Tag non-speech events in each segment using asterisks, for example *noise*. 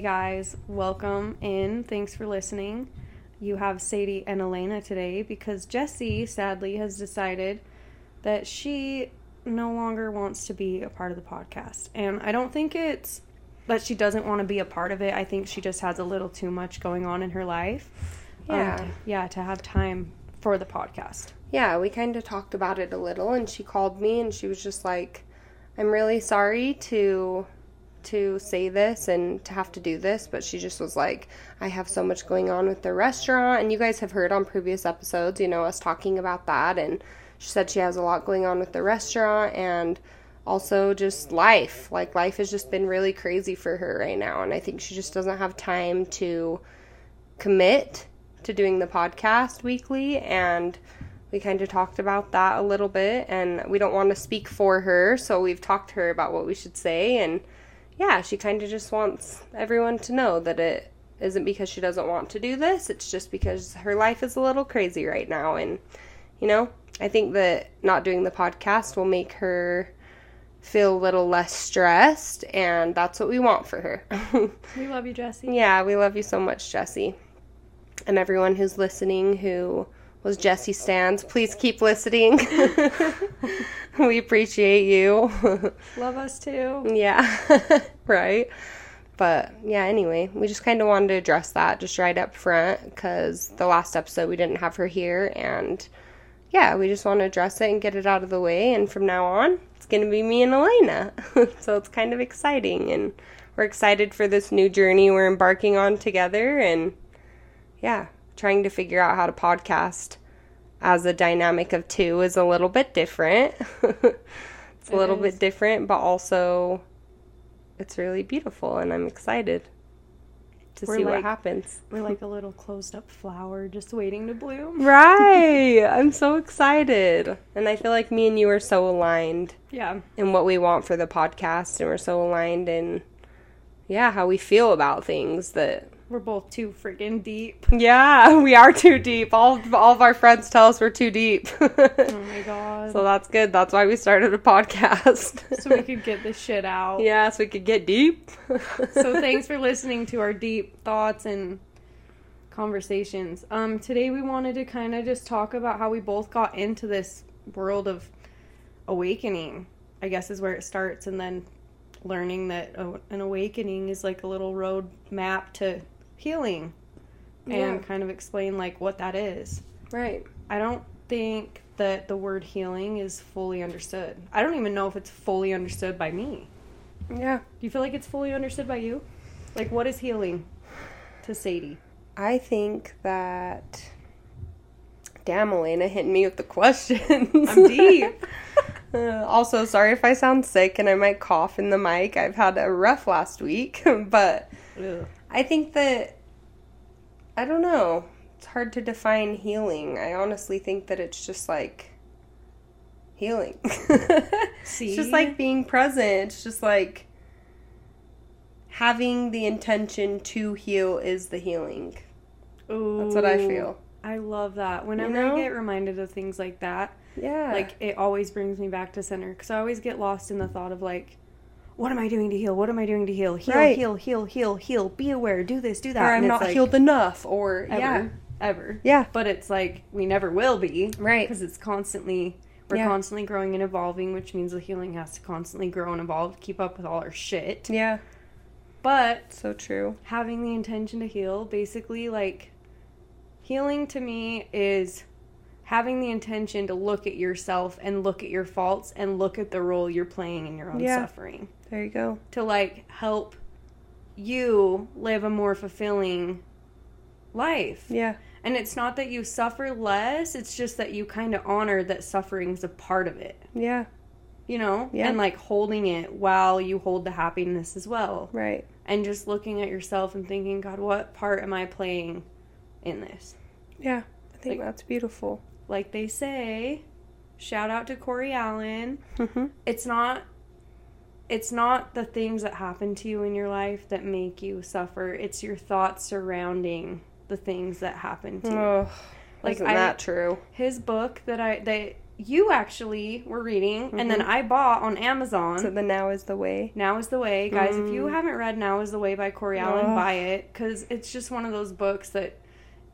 Hey guys, welcome in. Thanks for listening. You have Sadie and Elena today because Jessie sadly has decided that she no longer wants to be a part of the podcast. And I don't think it's that she doesn't want to be a part of it. I think she just has a little too much going on in her life. um, Yeah. to- yeah, to have time for the podcast. Yeah, we kind of talked about it a little and she called me and she was just like I'm really sorry to to say this and to have to do this, but she just was like I have so much going on with the restaurant and you guys have heard on previous episodes, you know, us talking about that and she said she has a lot going on with the restaurant and also just life. Like life has just been really crazy for her right now and I think she just doesn't have time to commit to doing the podcast weekly and we kind of talked about that a little bit and we don't want to speak for her so we've talked to her about what we should say and yeah she kind of just wants everyone to know that it isn't because she doesn't want to do this it's just because her life is a little crazy right now and you know i think that not doing the podcast will make her feel a little less stressed and that's what we want for her *laughs* We love you, Jessie. yeah, we love you so much, Jesse. And everyone who's listening who was Jesse Stands, please keep listening. *laughs* *laughs* we appreciate you. *laughs* Love us too. yeah, *laughs* right. But yeah, anyway, we just kind of wanted to address that just right up front because the last episode we didn't have her here. And yeah, we just want to address it and get it out of the way. And from now on, it's going to be me and Elena. so it's kind of exciting. And we're excited for this new journey we're embarking on together. And yeah, trying to figure out how to podcast as a dynamic of two is a little bit different. *laughs* it's a It little is. bit different, but also it's really beautiful and I'm excited to We're see what happens. We're like *laughs* a little closed up flower just waiting to bloom. Right. I'm so excited. And I feel like me and you are so aligned Yeah. in what we want for the podcast and we're so aligned in yeah, how we feel about things that We're both too freaking deep. yeah, *laughs* we are too deep. All of, all of our friends tell us we're too deep. *laughs* Oh my god. so that's good. That's why we started a podcast. so we could get this shit out. *laughs* yeah, so we could get deep. So thanks for listening to our deep thoughts and conversations. Um today we wanted to kind of just talk about how we both got into this world of awakening. I guess is where it starts and then learning that an awakening is like a little road map to healing Yeah. and kind of explain like what that is. Right. I don't think that the word healing is fully understood. I don't even know if it's fully understood by me. Yeah. Do you feel like it's fully understood by you? Like, what is healing to Sadie? I think that. Damn, Elena hitting me with the questions. I'm deep. *laughs* Uh, also, sorry if I sound sick and I might cough in the mic. I've had a rough last week, *laughs* but. I think that. I don't know. It's hard to define healing. I honestly think that it's just like. Healing. See? *laughs* It's just like being present. It's just like. Having the intention to heal is the healing. That's what I feel. I love that. Whenever know? I get reminded of things like that, Yeah. like it always brings me back to center because I always get lost in the thought of like, what am I doing to heal? What am I doing to heal? Heal, Right. heal, heal, heal, heal. Be aware. Do this. Do that. or I'm not like, healed enough, or ever, yeah, ever. yeah, But it's like we never will be. right, because it's constantly we're Yeah. constantly growing and evolving which means the healing has to constantly grow and evolve to keep up with all our shit yeah, but so true. having the intention to heal basically like healing to me is having the intention to look at yourself and look at your faults and look at the role you're playing in your own Yeah. suffering There you go. to like help you live a more fulfilling life. Yeah, and it's not that you suffer less it's just that you kind of honor that suffering's a part of it. Yeah, you know? Yeah. and like holding it while you hold the happiness as well. Right. and just looking at yourself and thinking god what part am i playing in this? Yeah, I think Like- that's beautiful. like they say shout out to corey allen. Hmm it's not it's not the things that happen to you in your life that make you suffer it's your thoughts surrounding the things that happen to you Oh, Like, isn't I- that true? his book that I that you actually were reading, and then I bought on Amazon. Mm-hmm. So the now is the way. Now is the way, guys. If you haven't read Now is the Way by Corey Allen, buy it because it's just one of those books that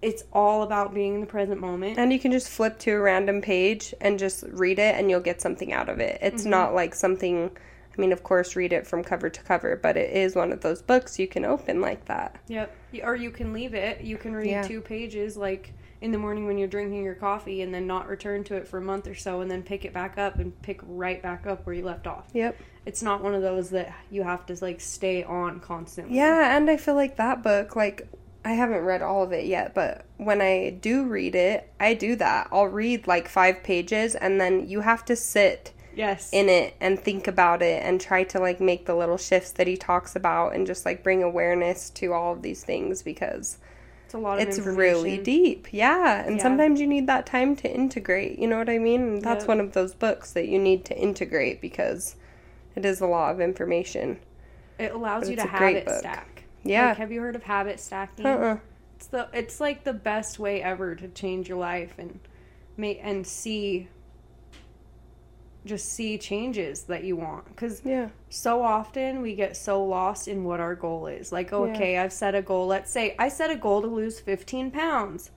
it's all about being in the present moment. And you can just flip to a random page and just read it and you'll get something out of it. It's not like something I mean, of course, read it from cover to cover, but it is one of those books you can open like that. Yep. Or you can leave it. You can read Yeah. two pages like in the morning when you're drinking your coffee and then not return to it for a month or so and then pick it back up and pick right back up where you left off. Yep. It's not one of those that you have to like stay on constantly. Yeah, and I feel like that book, like, I haven't read all of it yet, but when I do read it, I do that. I'll read like five pages and then you have to sit Yes. in it and think about it and try to like make the little shifts that he talks about and just like bring awareness to all of these things because it's a lot of it's really deep. Yeah, and Yeah. sometimes you need that time to integrate. You know what I mean? And that's Yep. one of those books that you need to integrate because it is a lot of information. It allows you to a habit stack. Yeah. Like, have you heard of habit stacking? Uh-uh. It's the it's like the best way ever to change your life and make and see just see changes that you want cuz Yeah. so often we get so lost in what our goal is. Like, Yeah. okay, I've set a goal. Let's say I set a goal to lose 15 pounds.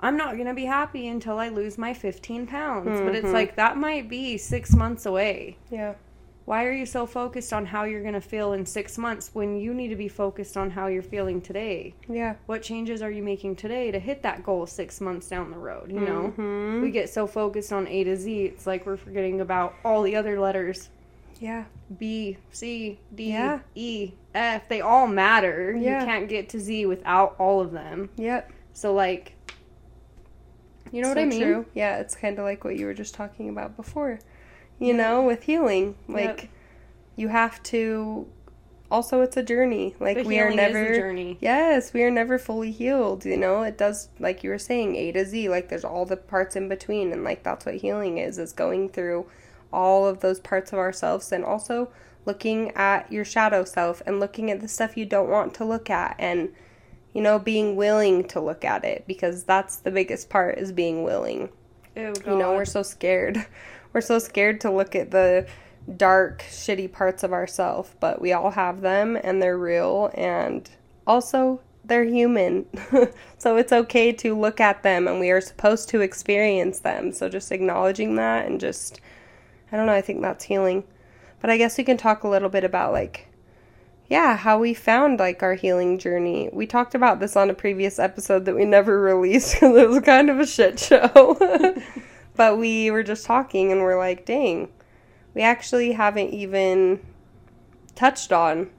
I'm not going to be happy until I lose my 15 pounds. But it's Mhm. like that might be 6 months away. Yeah. Why are you so focused on how you're going to feel in 6 months when you need to be focused on how you're feeling today? Yeah. what changes are you making today to hit that goal six months down the road you know Mhm. we get so focused on a to z it's like we're forgetting about all the other letters Yeah. b c d Yeah. e f they all matter Yeah. you can't get to z without all of them Yep. so like you know what i mean true. Yeah, it's kind of like what you were just talking about before. You know, with healing, like Yep. you have to. Also, it's a journey. Like we are never. is a journey Yes, we are never fully healed. You know, it does like you were saying, A to Z. Like there's all the parts in between, and like that's what healing is: is going through all of those parts of ourselves, and also looking at your shadow self and looking at the stuff you don't want to look at, and you know, being willing to look at it because that's the biggest part is being willing. Ew, You know, we're so scared. *laughs* We're so scared to look at the dark, shitty parts of ourselves, but we all have them and they're real and also they're human. *laughs* so it's okay to look at them and we are supposed to experience them. So just acknowledging that and just I don't know, I think that's healing. But I guess we can talk a little bit about like yeah, how we found like our healing journey. We talked about this on a previous episode that we never *laughs* released because it was kind of a shit show. *laughs* but we were just talking and we're like, dang, we actually haven't even touched on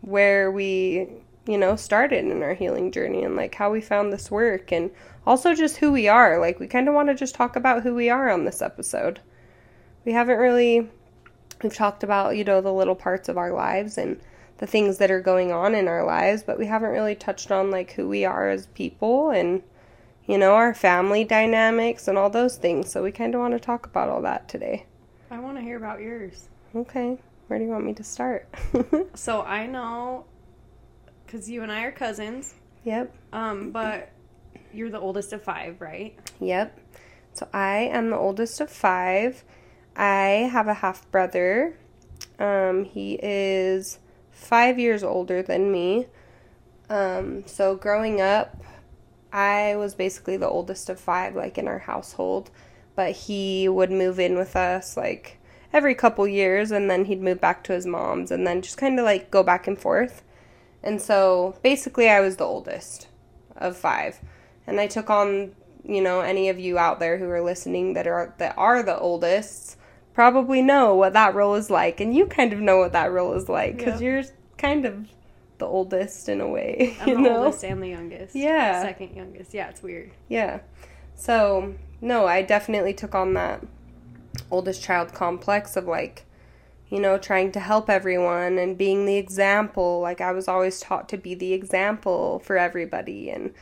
where we, you know, started in our healing journey and like how we found this work and also just who we are. Like, we kind of want to just talk about who we are on this episode. We haven't really, we've talked about, you know, the little parts of our lives and the things that are going on in our lives, but we haven't really touched on like who we are as people and you know, our family dynamics and all those things. So we kind of want to talk about all that today. i want to hear about yours Okay. Where do you want me to start? *laughs* so i know because you and i are cousins yep. um but you're the oldest of five right Yep. So I am the oldest of five. I have a half brother. Um, he is five years older than me. Um, so growing up, I was basically the oldest of five, like in our household. But he would move in with us like every couple years, and then he'd move back to his mom's, and then just kind of like go back and forth. And so basically, I was the oldest of five, and I took on, you know, any of you out there who are listening that are that are the oldest probably know what that role is like, and you kind of know what that role is like because Yep. you're kind of the oldest in a way, *laughs* I'm you the know. oldest and the youngest. Yeah. Second youngest. Yeah, it's weird. Yeah. So, no, I definitely took on that oldest child complex of like, you know, trying to help everyone and being the example. Like, I was always taught to be the example for everybody. And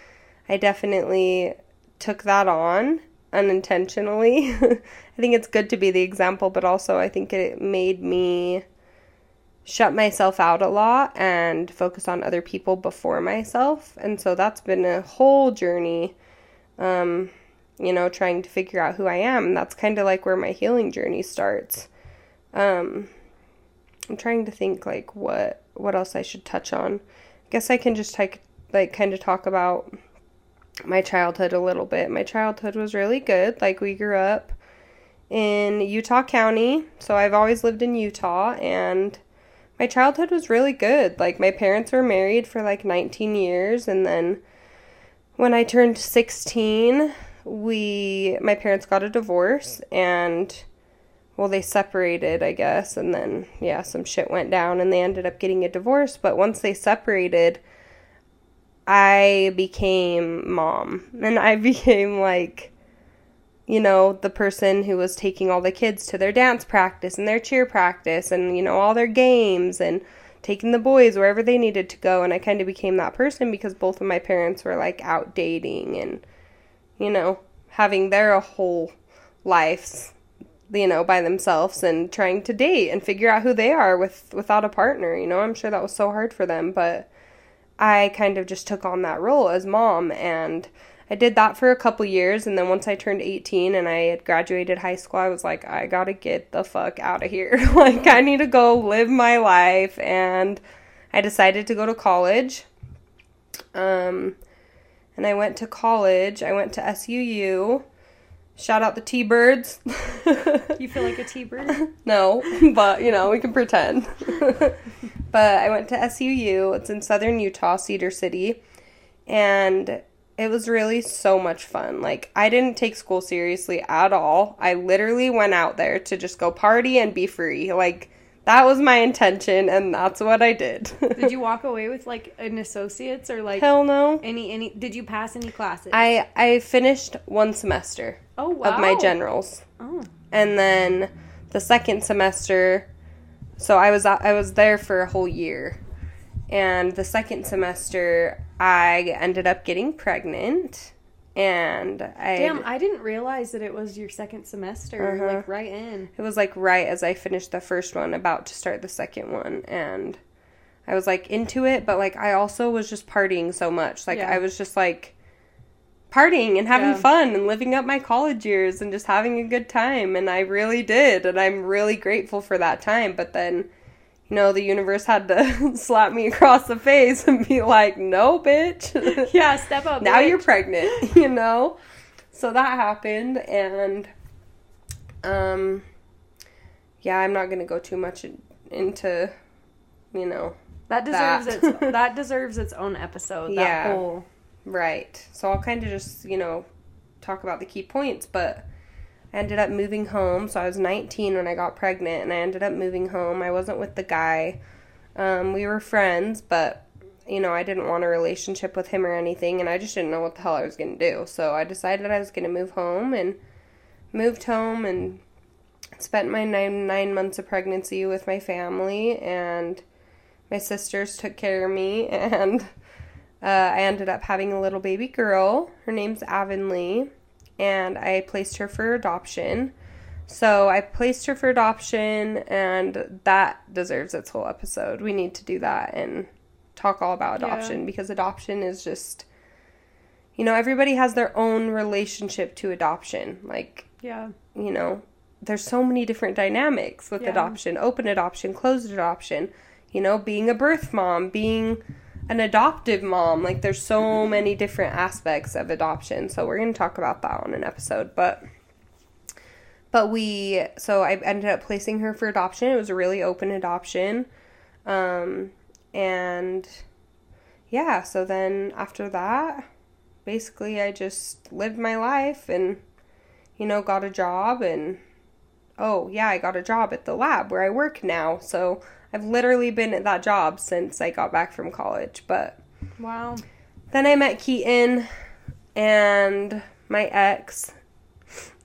I definitely took that on unintentionally. *laughs* I think it's good to be the example, but also I think it made me shut myself out a lot and focus on other people before myself. And so that's been a whole journey. Um, you know, trying to figure out who I am. That's kind of like where my healing journey starts. Um, I'm trying to think like what what else I should touch on. I guess I can just take like kind of talk about my childhood a little bit. My childhood was really good. Like we grew up in Utah County, so I've always lived in Utah and my childhood was really good. Like my parents were married for like 19 years and then when I turned 16, we my parents got a divorce and well they separated, I guess, and then yeah, some shit went down and they ended up getting a divorce, but once they separated, I became mom and I *laughs* became like you know, the person who was taking all the kids to their dance practice and their cheer practice and, you know, all their games and taking the boys wherever they needed to go. And I kind of became that person because both of my parents were like out dating and, you know, having their whole lives, you know, by themselves and trying to date and figure out who they are with without a partner. You know, I'm sure that was so hard for them, but I kind of just took on that role as mom and I did that for a couple years and then once I turned 18 and I had graduated high school, I was like, I got to get the fuck out of here. *laughs* like I need to go live my life and I decided to go to college. Um and I went to college. I went to SUU. Shout out the T-Birds. *laughs* you feel like a T-bird? *laughs* no, but you know, we can pretend. but I went to SUU. It's in southern Utah, Cedar City. And it was really so much fun. Like, I didn't take school seriously at all. I literally went out there to just go party and be free. Like, that was my intention, and that's what I did. did you *laughs* walk away with like an associate's or like Hell no. any any? Did you pass any classes? I I finished one semester oh wow of my generals, Oh, and then the second semester. So I was I was there for a whole year, and the second semester I ended up getting pregnant, and I damn! I didn't realize that it was your second semester, Uh-huh. like right in. it was like right as I finished the first one, about to start the second one, and I was like into it, but like I also was just partying so much. Like Yeah. I was just like partying and having Yeah. fun and living up my college years and just having a good time, and I really did, and I'm really grateful for that time. But then, you know, the universe had to *laughs* slap me across the face and be like, "No, bitch." *laughs* Yeah, step up. now bitch. you're pregnant, *laughs* you know? So that happened and um yeah, I'm not going to go too much in, into you know, that deserves that. its that deserves its own episode. That Yeah. whole right. So I'll kind of just, you know, talk about the key points, but Ended up moving home. So I was 19 when I got pregnant and I ended up moving home. I wasn't with the guy. Um we were friends, but you know, I didn't want a relationship with him or anything, and I just didn't know what the hell I was going to do. So I decided I was going to move home and moved home and spent my nine nine months of pregnancy with my family, and my sisters took care of me, *laughs* and uh, I ended up having a little baby girl. Her name's Avonlea, and I placed her for adoption. So I placed her for adoption, and that deserves its whole episode. We need to do that and talk all about Yeah. adoption because adoption is just, you know, everybody has their own relationship to adoption. Like, yeah. you know, there's so many different dynamics with Yeah. adoption open adoption, closed adoption, you know, being a birth mom, being an adoptive mom. Like, there's so many different aspects of adoption. So, we're going to talk about that on an episode. But, but we, so I ended up placing her for adoption. It was a really open adoption. Um, and yeah, so then after that, basically, I just lived my life and, you know, got a job and oh, yeah, I got a job at the lab where I work now. So I've literally been at that job since I got back from college. But Wow. then I met Keaton and my ex,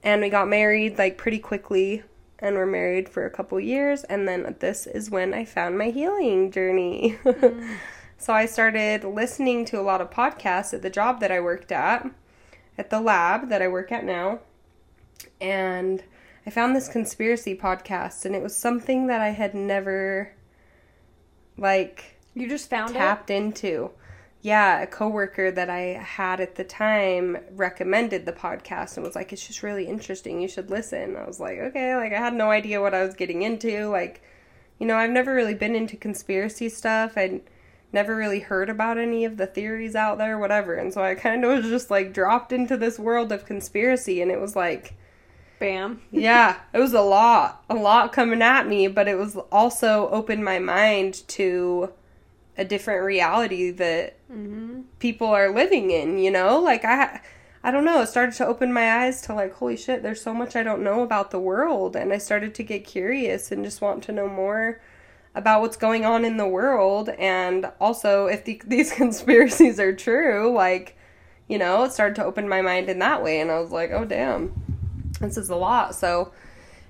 and we got married like pretty quickly. And we're married for a couple years, and then this is when I found my healing journey. *laughs* Mm. so I started listening to a lot of podcasts at the job that I worked at, at the lab that I work at now. And I found this conspiracy podcast, and it was something that I had never, like, You just found tapped into. yeah, a coworker that I had at the time recommended the podcast and was like, it's just really interesting. You should listen. I was like, okay, like I had no idea what I was getting into. Like, you know, I've never really been into conspiracy stuff. I never really heard about any of the theories out there, whatever. And so I kind of was just like dropped into this world of conspiracy and it was like, Bam. yeah, it was a lot, a lot coming at me, but it was also opened my mind to a different reality that Mm-hmm. people are living in, you know? Like I I don't know, it started to open my eyes to like holy shit, there's so much I don't know about the world and I started to get curious and just want to know more about what's going on in the world and also if the, *laughs* these conspiracies are true, like you know, it started to open my mind in that way and I was like, "Oh damn. This is a lot." So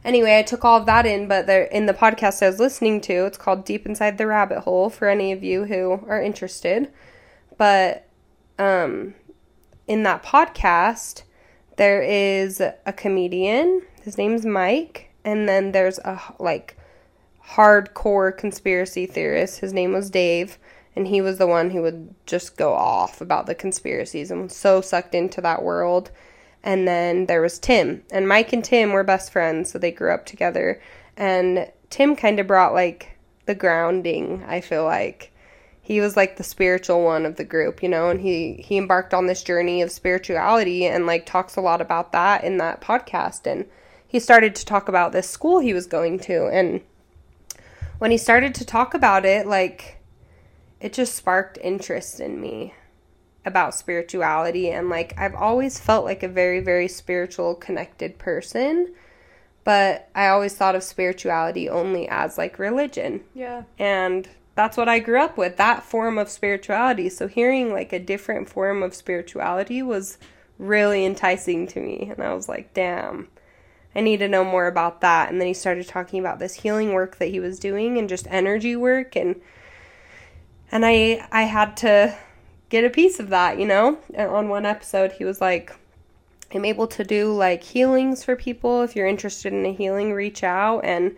anyway, I took all of that in, but there in the podcast I was listening to, it's called Deep Inside the Rabbit Hole for any of you who are interested. But um in that podcast, there is a comedian. His name's Mike, and then there's a like hardcore conspiracy theorist. His name was Dave, and he was the one who would just go off about the conspiracies and was so sucked into that world. And then there was Tim, and Mike and Tim were best friends, so they grew up together. And Tim kind of brought like the grounding, I feel like. He was like the spiritual one of the group, you know, and he he embarked on this journey of spirituality and like talks a lot about that in that podcast and he started to talk about this school he was going to and when he started to talk about it, like it just sparked interest in me about spirituality and like I've always felt like a very very spiritual connected person but I always thought of spirituality only as like religion. Yeah. and that's what I grew up with that form of spirituality. So hearing like a different form of spirituality was really enticing to me and I was like damn I need to know more about that. And then he started talking about this healing work that he was doing and just energy work and and I I had to get a piece of that, you know? And on one episode he was like I'm able to do like healings for people if you're interested in a healing reach out and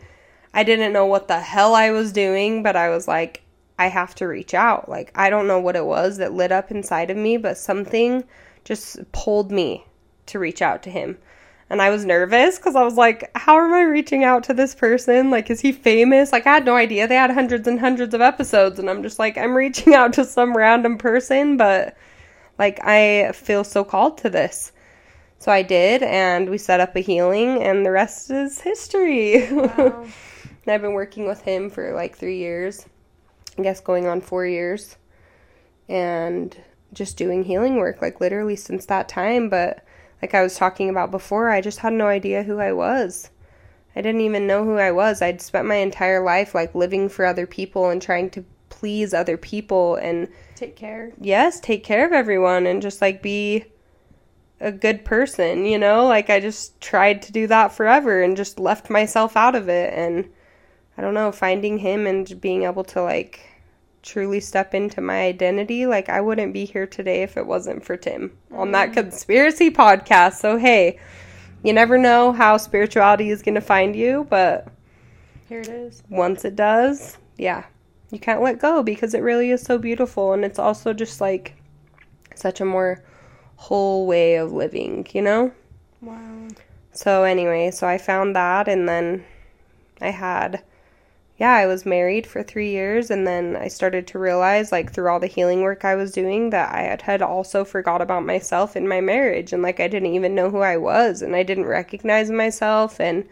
I didn't know what the hell I was doing, but I was like I have to reach out. Like I don't know what it was that lit up inside of me, but something just pulled me to reach out to him. And I was nervous because I was like, how am I reaching out to this person? Like, is he famous? Like, I had no idea. They had hundreds and hundreds of episodes. And I'm just like, I'm reaching *laughs* out to some random person, but like, I feel so called to this. So I did, and we set up a healing, and the rest is history. *laughs* Wow. And I've been working with him for like three years, I guess going on four years, and just doing healing work, like literally since that time. But like I was talking about before, I just had no idea who I was. I didn't even know who I was. I'd spent my entire life like living for other people and trying to please other people and Take care. yes, take care of everyone and just like be a good person, you know? Like I just tried to do that forever and just left myself out of it and I don't know, finding him and being able to like truly step into my identity, like I wouldn't be here today if it wasn't for Tim on that mm. conspiracy podcast. So hey, you never know how spirituality is going to find you, but Here it is. once it does, yeah, you can't let go because it really is so beautiful. And it's also just like such a more whole way of living, you know? Wow. So, anyway, so I found that, and then I had, yeah, I was married for three years, and then I started to realize, like, through all the healing work I was doing, that I had, had also forgot about myself in my marriage, and like, I didn't even know who I was, and I didn't recognize myself, and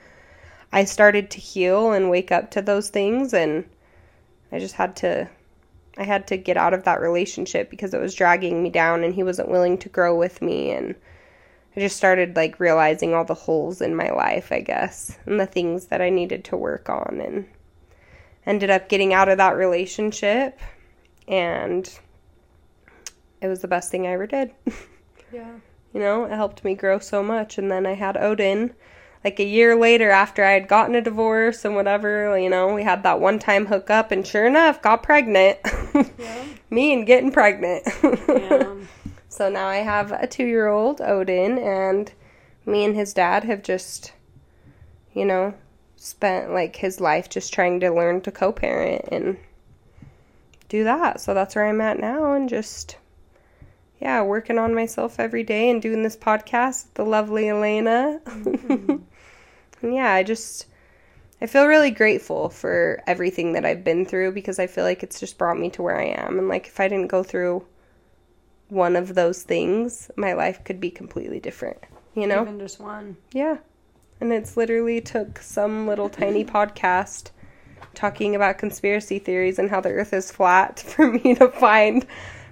I started to heal and wake up to those things, and I just had to. I had to get out of that relationship because it was dragging me down and he wasn't willing to grow with me and I just started like realizing all the holes in my life, I guess, and the things that I needed to work on and ended up getting out of that relationship and it was the best thing I ever did. *laughs* Yeah. you know, it helped me grow so much and then I had Odin like a year later after I had gotten a divorce and whatever, you know, we had that one time hookup and sure enough got pregnant. *laughs* Yeah. me and getting pregnant. Yeah. *laughs* So now I have a two year old, Odin, and me and his dad have just, you know, spent like his life just trying to learn to co parent and do that. So that's where I'm at now and just yeah, working on myself every day and doing this podcast with the lovely Elena. Mm-hmm. *laughs* and yeah, I just I feel really grateful for everything that I've been through because I feel like it's just brought me to where I am. And like if I didn't go through one of those things, my life could be completely different. You know? Even just one. Yeah. And it's literally took some little tiny *laughs* podcast talking about conspiracy theories and how the earth is flat *laughs* for me to find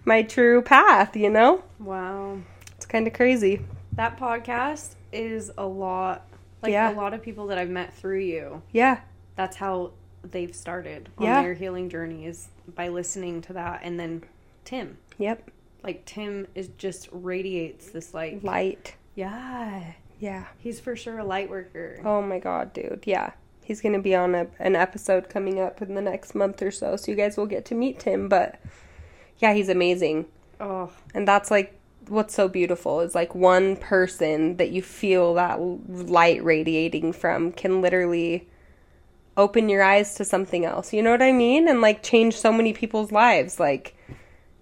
my true path, you know? Wow. It's kind of crazy. That podcast is a lot like Yeah. a lot of people that I've met through you. Yeah. That's how they've started on Yeah. their healing journey is by listening to that and then Tim. Yep. Like Tim is just radiates this like Light. yeah. Yeah. He's for sure a light worker. Oh my god, dude. Yeah. He's going to be on a, an episode coming up in the next month or so. So you guys will get to meet him. But yeah, he's amazing. Oh, And that's like what's so beautiful is like one person that you feel that light radiating from can literally open your eyes to something else. You know what I mean? And like change so many people's lives. Like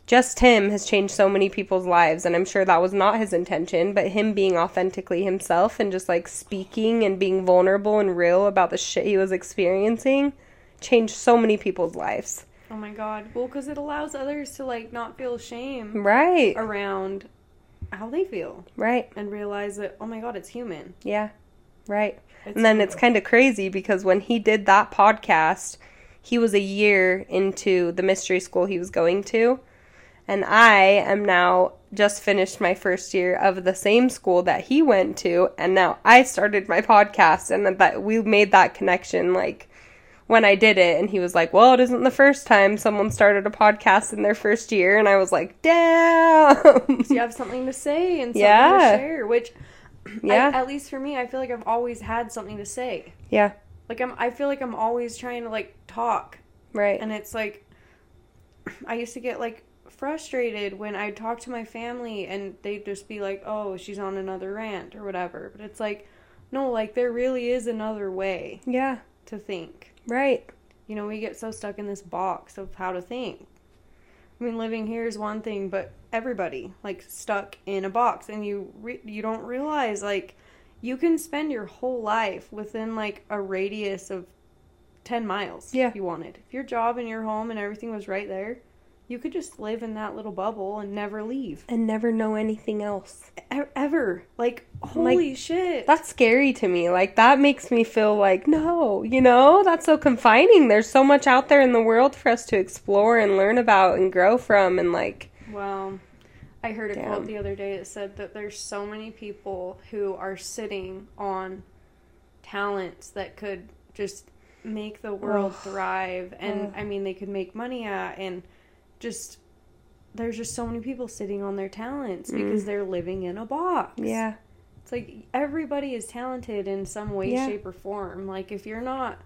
just him has changed so many people's lives and I'm sure that was not his intention, but him being authentically himself and just like speaking and being vulnerable and real about the shit he was experiencing changed so many people's lives. oh my god. Well, cuz it allows others to like not feel shame Right. around how they feel Right. and realize that oh my god, it's human. Yeah. Right. It's and then it's kind of crazy because when he did that podcast, he was a year into the mystery school he was going to. And I am now just finished my first year of the same school that he went to. And now I started my podcast. And that we made that connection like when I did it. And he was like, Well, it isn't the first time someone started a podcast in their first year. And I was like, Damn. So you have something to say and something Yeah. to share, which yeah. I, at least for me, I feel like I've always had something to say. yeah. Like I'm I feel like I'm always trying to like talk Right. and it's like I used to get like frustrated when I'd talk to my family and they'd just be like, "Oh, she's on another rant or whatever." But it's like no, like there really is another way yeah. to think. Right. You know, we get so stuck in this box of how to think. I mean, living here is one thing, but everybody like stuck in a box, and you re- you don't realize like you can spend your whole life within like a radius of ten miles. Yeah. if you wanted. If your job and your home and everything was right there, you could just live in that little bubble and never leave And never know anything else. E- ever. Like holy shit. That's scary to me. Like that makes me feel like no, you know, that's so confining. There's so much out there in the world for us to explore and learn about and grow from and like Wow. I heard a Damn. quote the other day that said that there's so many people who are sitting on talents that could just make the world thrive and I mean they could make money at and just there's just so many people sitting on their talents because they're living in a box. Mm. yeah. It's like everybody is talented in some way, Yeah. shape, or form. Like if you're not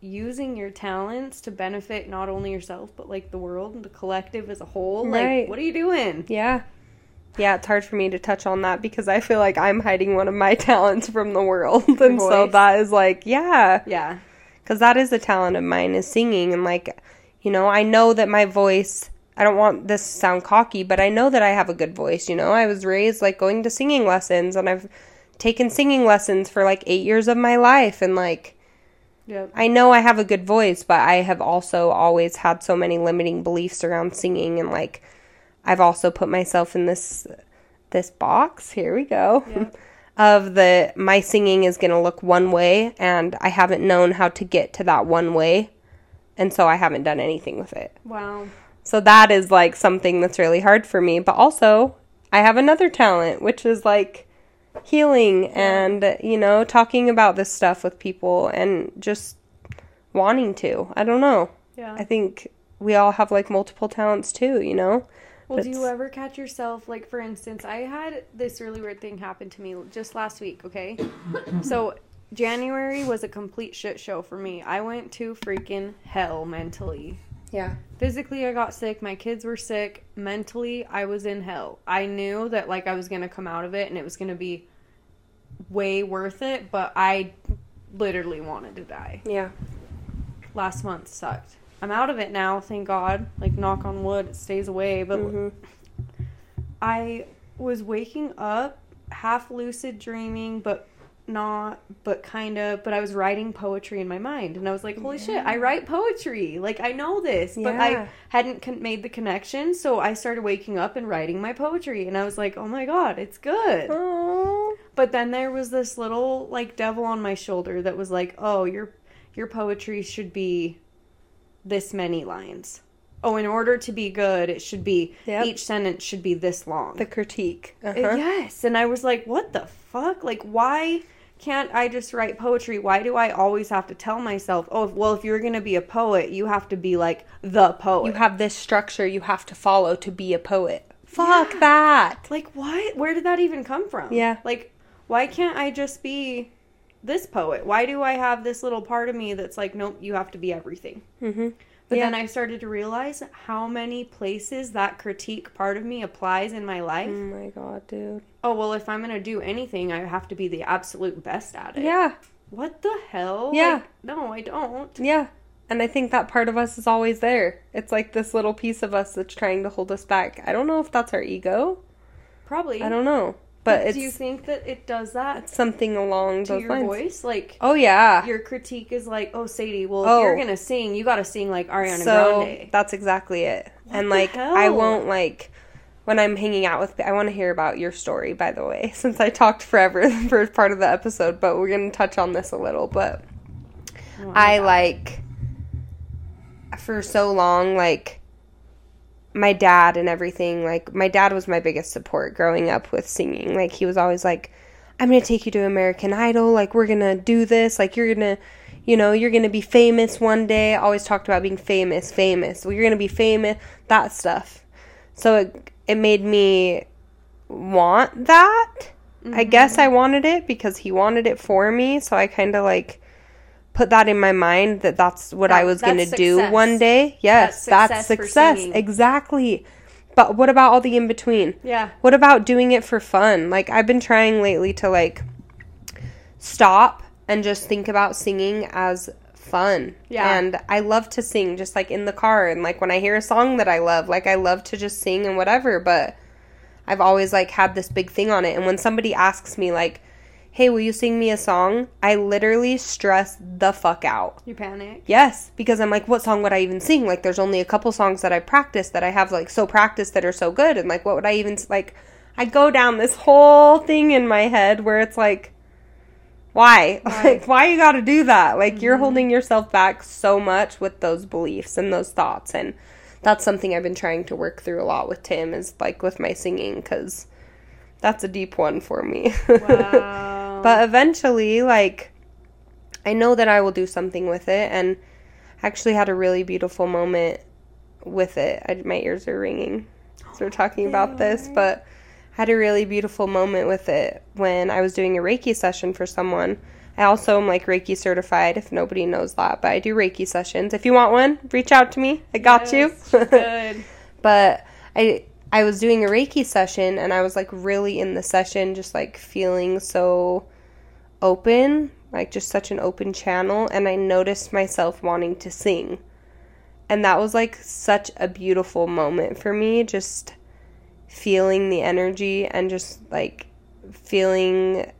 using your talents to benefit not only yourself but like the world and the collective as a whole, Right. like what are you doing? Yeah. Yeah, it's hard for me to touch on that because I feel like I'm hiding one of my *laughs* talents from the world. and so that is like, yeah, Yeah. because that is a talent of mine is singing and like you know i know that my voice i don't want this to sound cocky but i know that i have a good voice you know? I was raised like going to singing lessons and i've taken singing lessons for like eight years of my life and like i know i have a good voice but i have also always had so many limiting beliefs around singing and like i've also put myself in this this box. Here we go. *laughs* Of the my singing is going to look one way and I haven't known how to get to that one way and so I haven't done anything with it. Wow. So that is like something that's really hard for me, but also I have another talent which is like healing and you know talking about this stuff with people and just wanting to. I don't know. Yeah. I think we all have like multiple talents too, you know? Well, do you ever catch yourself, like, for instance, I had this really weird thing happen to me just last week, okay? *coughs* so, January was a complete shit show for me. I went to freaking hell mentally. Yeah. Physically, I got sick. My kids were sick. Mentally, I was in hell. I knew that, like, I was going to come out of it and it was going to be way worth it, but I literally wanted to die. Yeah. Last month sucked. I'm out of it now, thank God. Like knock on wood, it stays away. But Mhm. I was waking up half lucid dreaming, but not, but kind of. But I was writing poetry in my mind, and I was like, "Holy shit, I write poetry! Like I know this, but I hadn't con- made the connection." So I started waking up and writing my poetry, and I was like, "Oh my god, it's good." Aw. But then there was this little like devil on my shoulder that was like, "Oh, your your poetry should be this many lines." Oh, in order to be good, it should be Yep. each sentence should be this long. The critique. Uh, Uh-huh. Yes, and I was like, "What the fuck? Like, why can't I just write poetry? Why do I always have to tell myself, oh, well, if you're gonna be a poet, you have to be like the poet? You have this structure you have to follow to be a poet. Fuck Yeah. that. like, what? Where did that even come from? Yeah. like, why can't I just be this poet? Why do I have this little part of me that's like, nope, you have to be everything? Mm-hmm. But Yeah. then I started to realize how many places that critique part of me applies in my life. Oh my god, dude. Oh, well, if I'm going to do anything, I have to be the absolute best at it. Yeah. What the hell? Yeah. Like, no, I don't. Yeah. And I think that part of us is always there. It's like this little piece of us that's trying to hold us back. I don't know if that's our ego. Probably. I don't know. But it's Do you think that it does that something along to your lines. voice? Like, Oh yeah. your critique is like, oh, Sadie, well, Oh. if you're going to sing, you got to sing like Ariana so Grande. that's exactly it. What and like I won't like when I'm hanging out with I want to hear about your story by the way *laughs* since I talked forever the first part of the episode but we're going to touch on this a little but Oh, I like for so long like my dad and everything like my dad was my biggest support growing up with singing. Like he was always like I'm going to take you to American Idol. Like we're going to do this. Like you're going to you know you're going to be famous one day. Always talked about being famous famous. Well, you're going to be famous. That stuff. So it it made me want that. I mm-hmm. guess I wanted it because he wanted it for me. So I kind of like put that in my mind that that's what I was going to do one day. Yes, That's that's success for success. Exactly. But what about all the in between? Yeah. What about doing it for fun? Like I've been trying lately to like stop and just think about singing as fun. Yeah. And I love to sing just like in the car and like when I hear a song that I love, like I love to just sing and whatever, but I've always like had this big thing on it and when somebody asks me like, "Hey, will you sing me a song?" I literally stress the fuck out. You panic. Yes, because I'm like, what song would I even sing? Like, there's only a couple songs that I practice that I have like so practiced that are so good, and like, what would I even like? I go down this whole thing in my head where it's like, why, *laughs* Why? like, why you got to do that? Like, you're mm-hmm. holding yourself back so much with those beliefs and those thoughts, and that's something I've been trying to work through a lot with Tim is like with my singing because that's a deep one for me. *laughs* Wow. But eventually, like, I know that I will do something with it, and I actually had a really beautiful moment with it. I, my ears are ringing. So we're talking about this, but I had a really beautiful moment with it when I was doing a Reiki session for someone. I also am like Reiki certified, if nobody knows that, but I do Reiki sessions. If you want one, reach out to me. I got Yes, you. *laughs* Good. but I I was doing a Reiki session and I was like really in the session just like feeling so open, like just such an open channel and I noticed myself wanting to sing. And that was like such a beautiful moment for me just feeling the energy and just like feeling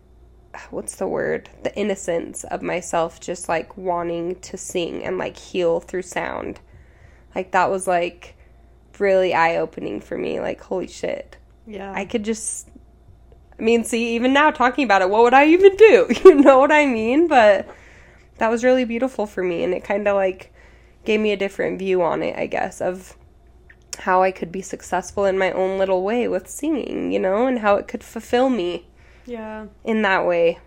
what's the word? The innocence of myself just like wanting to sing and like heal through sound. Like that was like really eye opening for me. Like, holy shit. Yeah. I could just I mean, see, even now talking about it, what would I even do? *laughs* You know what I mean? But that was really beautiful for me and it kind of like gave me a different view on it, I guess, of how I could be successful in my own little way with singing, you know, and how it could fulfill me yeah. in that way.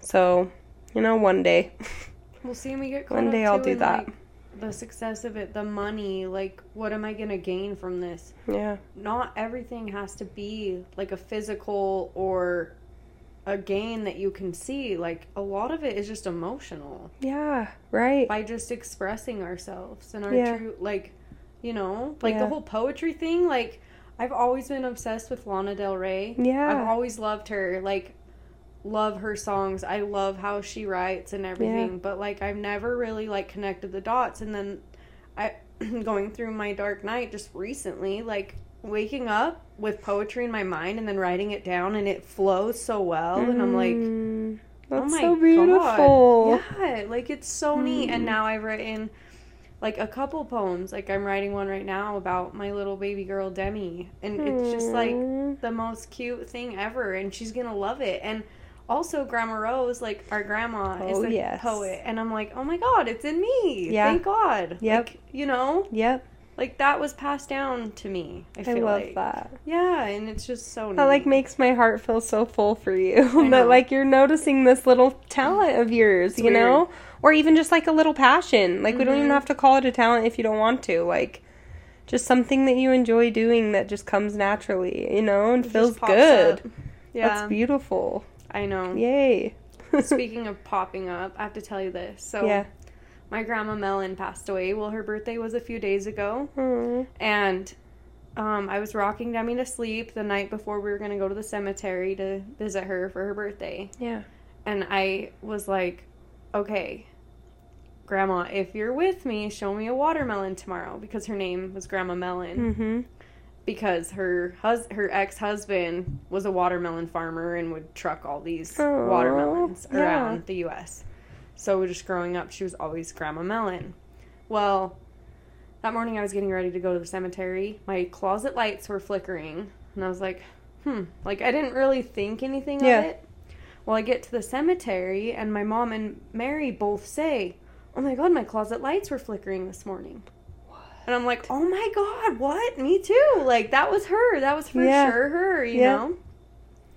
So, you know, one day. We'll see when we get One day I'll do that. like, the success of it, the money, like what am I gonna gain from this? yeah. Not everything has to be like a physical or a gain that you can see. Like a lot of it is just emotional Yeah, right. by just expressing ourselves and our Yeah. true like you know, like Yeah. the whole poetry thing, like I've always been obsessed with Lana Del Rey. Yeah. I've always loved her. Like love her songs. I love how she writes and everything, but like I've never really like connected the dots and then I *clears throat* going through my dark night just recently, like waking up with poetry in my mind and then writing it down and it flows so well and I'm like Mm, oh my so beautiful. God. Yeah, like it's so neat. And now I've written like a couple poems. Like I'm writing one right now about my little baby girl Demi, and it's just like the most cute thing ever, and she's gonna love it. And also, Grandma Rose, like our grandma, is Oh, a yes. poet, and I'm like, oh my god, it's in me. Yeah. Thank God. Yep. Like, you know, Yep, like that was passed down to me. I I, feel love like. that. Yeah, and it's just so. That like makes my heart feel so full for you. *laughs* That like you're noticing this little talent of yours, you know? Or even just like a little passion. Like we don't even Mhm. have to call it a talent if you don't want to. Like just something that you enjoy doing that just comes naturally, you know, and It feels good. up. Yeah, That's beautiful. I know. Yay. *laughs* Speaking of popping up, I have to tell you this. So, yeah. my grandma Melon passed away. Well, her birthday was a few days ago, Aw. and um, I was rocking Demi to sleep the night before we were going to go to the cemetery to visit her for her birthday. Yeah. And I was like, okay, Grandma, if you're with me, show me a watermelon tomorrow because her name was Grandma Melon Mm-hmm. Because her hus- her ex-husband was a watermelon farmer and would truck all these watermelons yeah. around the US. So just growing up, she was always Grandma Melon. Well, that morning I was getting ready to go to the cemetery. My closet lights were flickering, and I was like, "Hmm." Like I didn't really think anything Yeah. of it. Well, I get to the cemetery, and my mom and Mary both say, "Oh my god, my closet lights were flickering this morning." And I'm like, oh my god, what? Me too. Like that was her. That was for Yeah. sure her. You Yeah. know.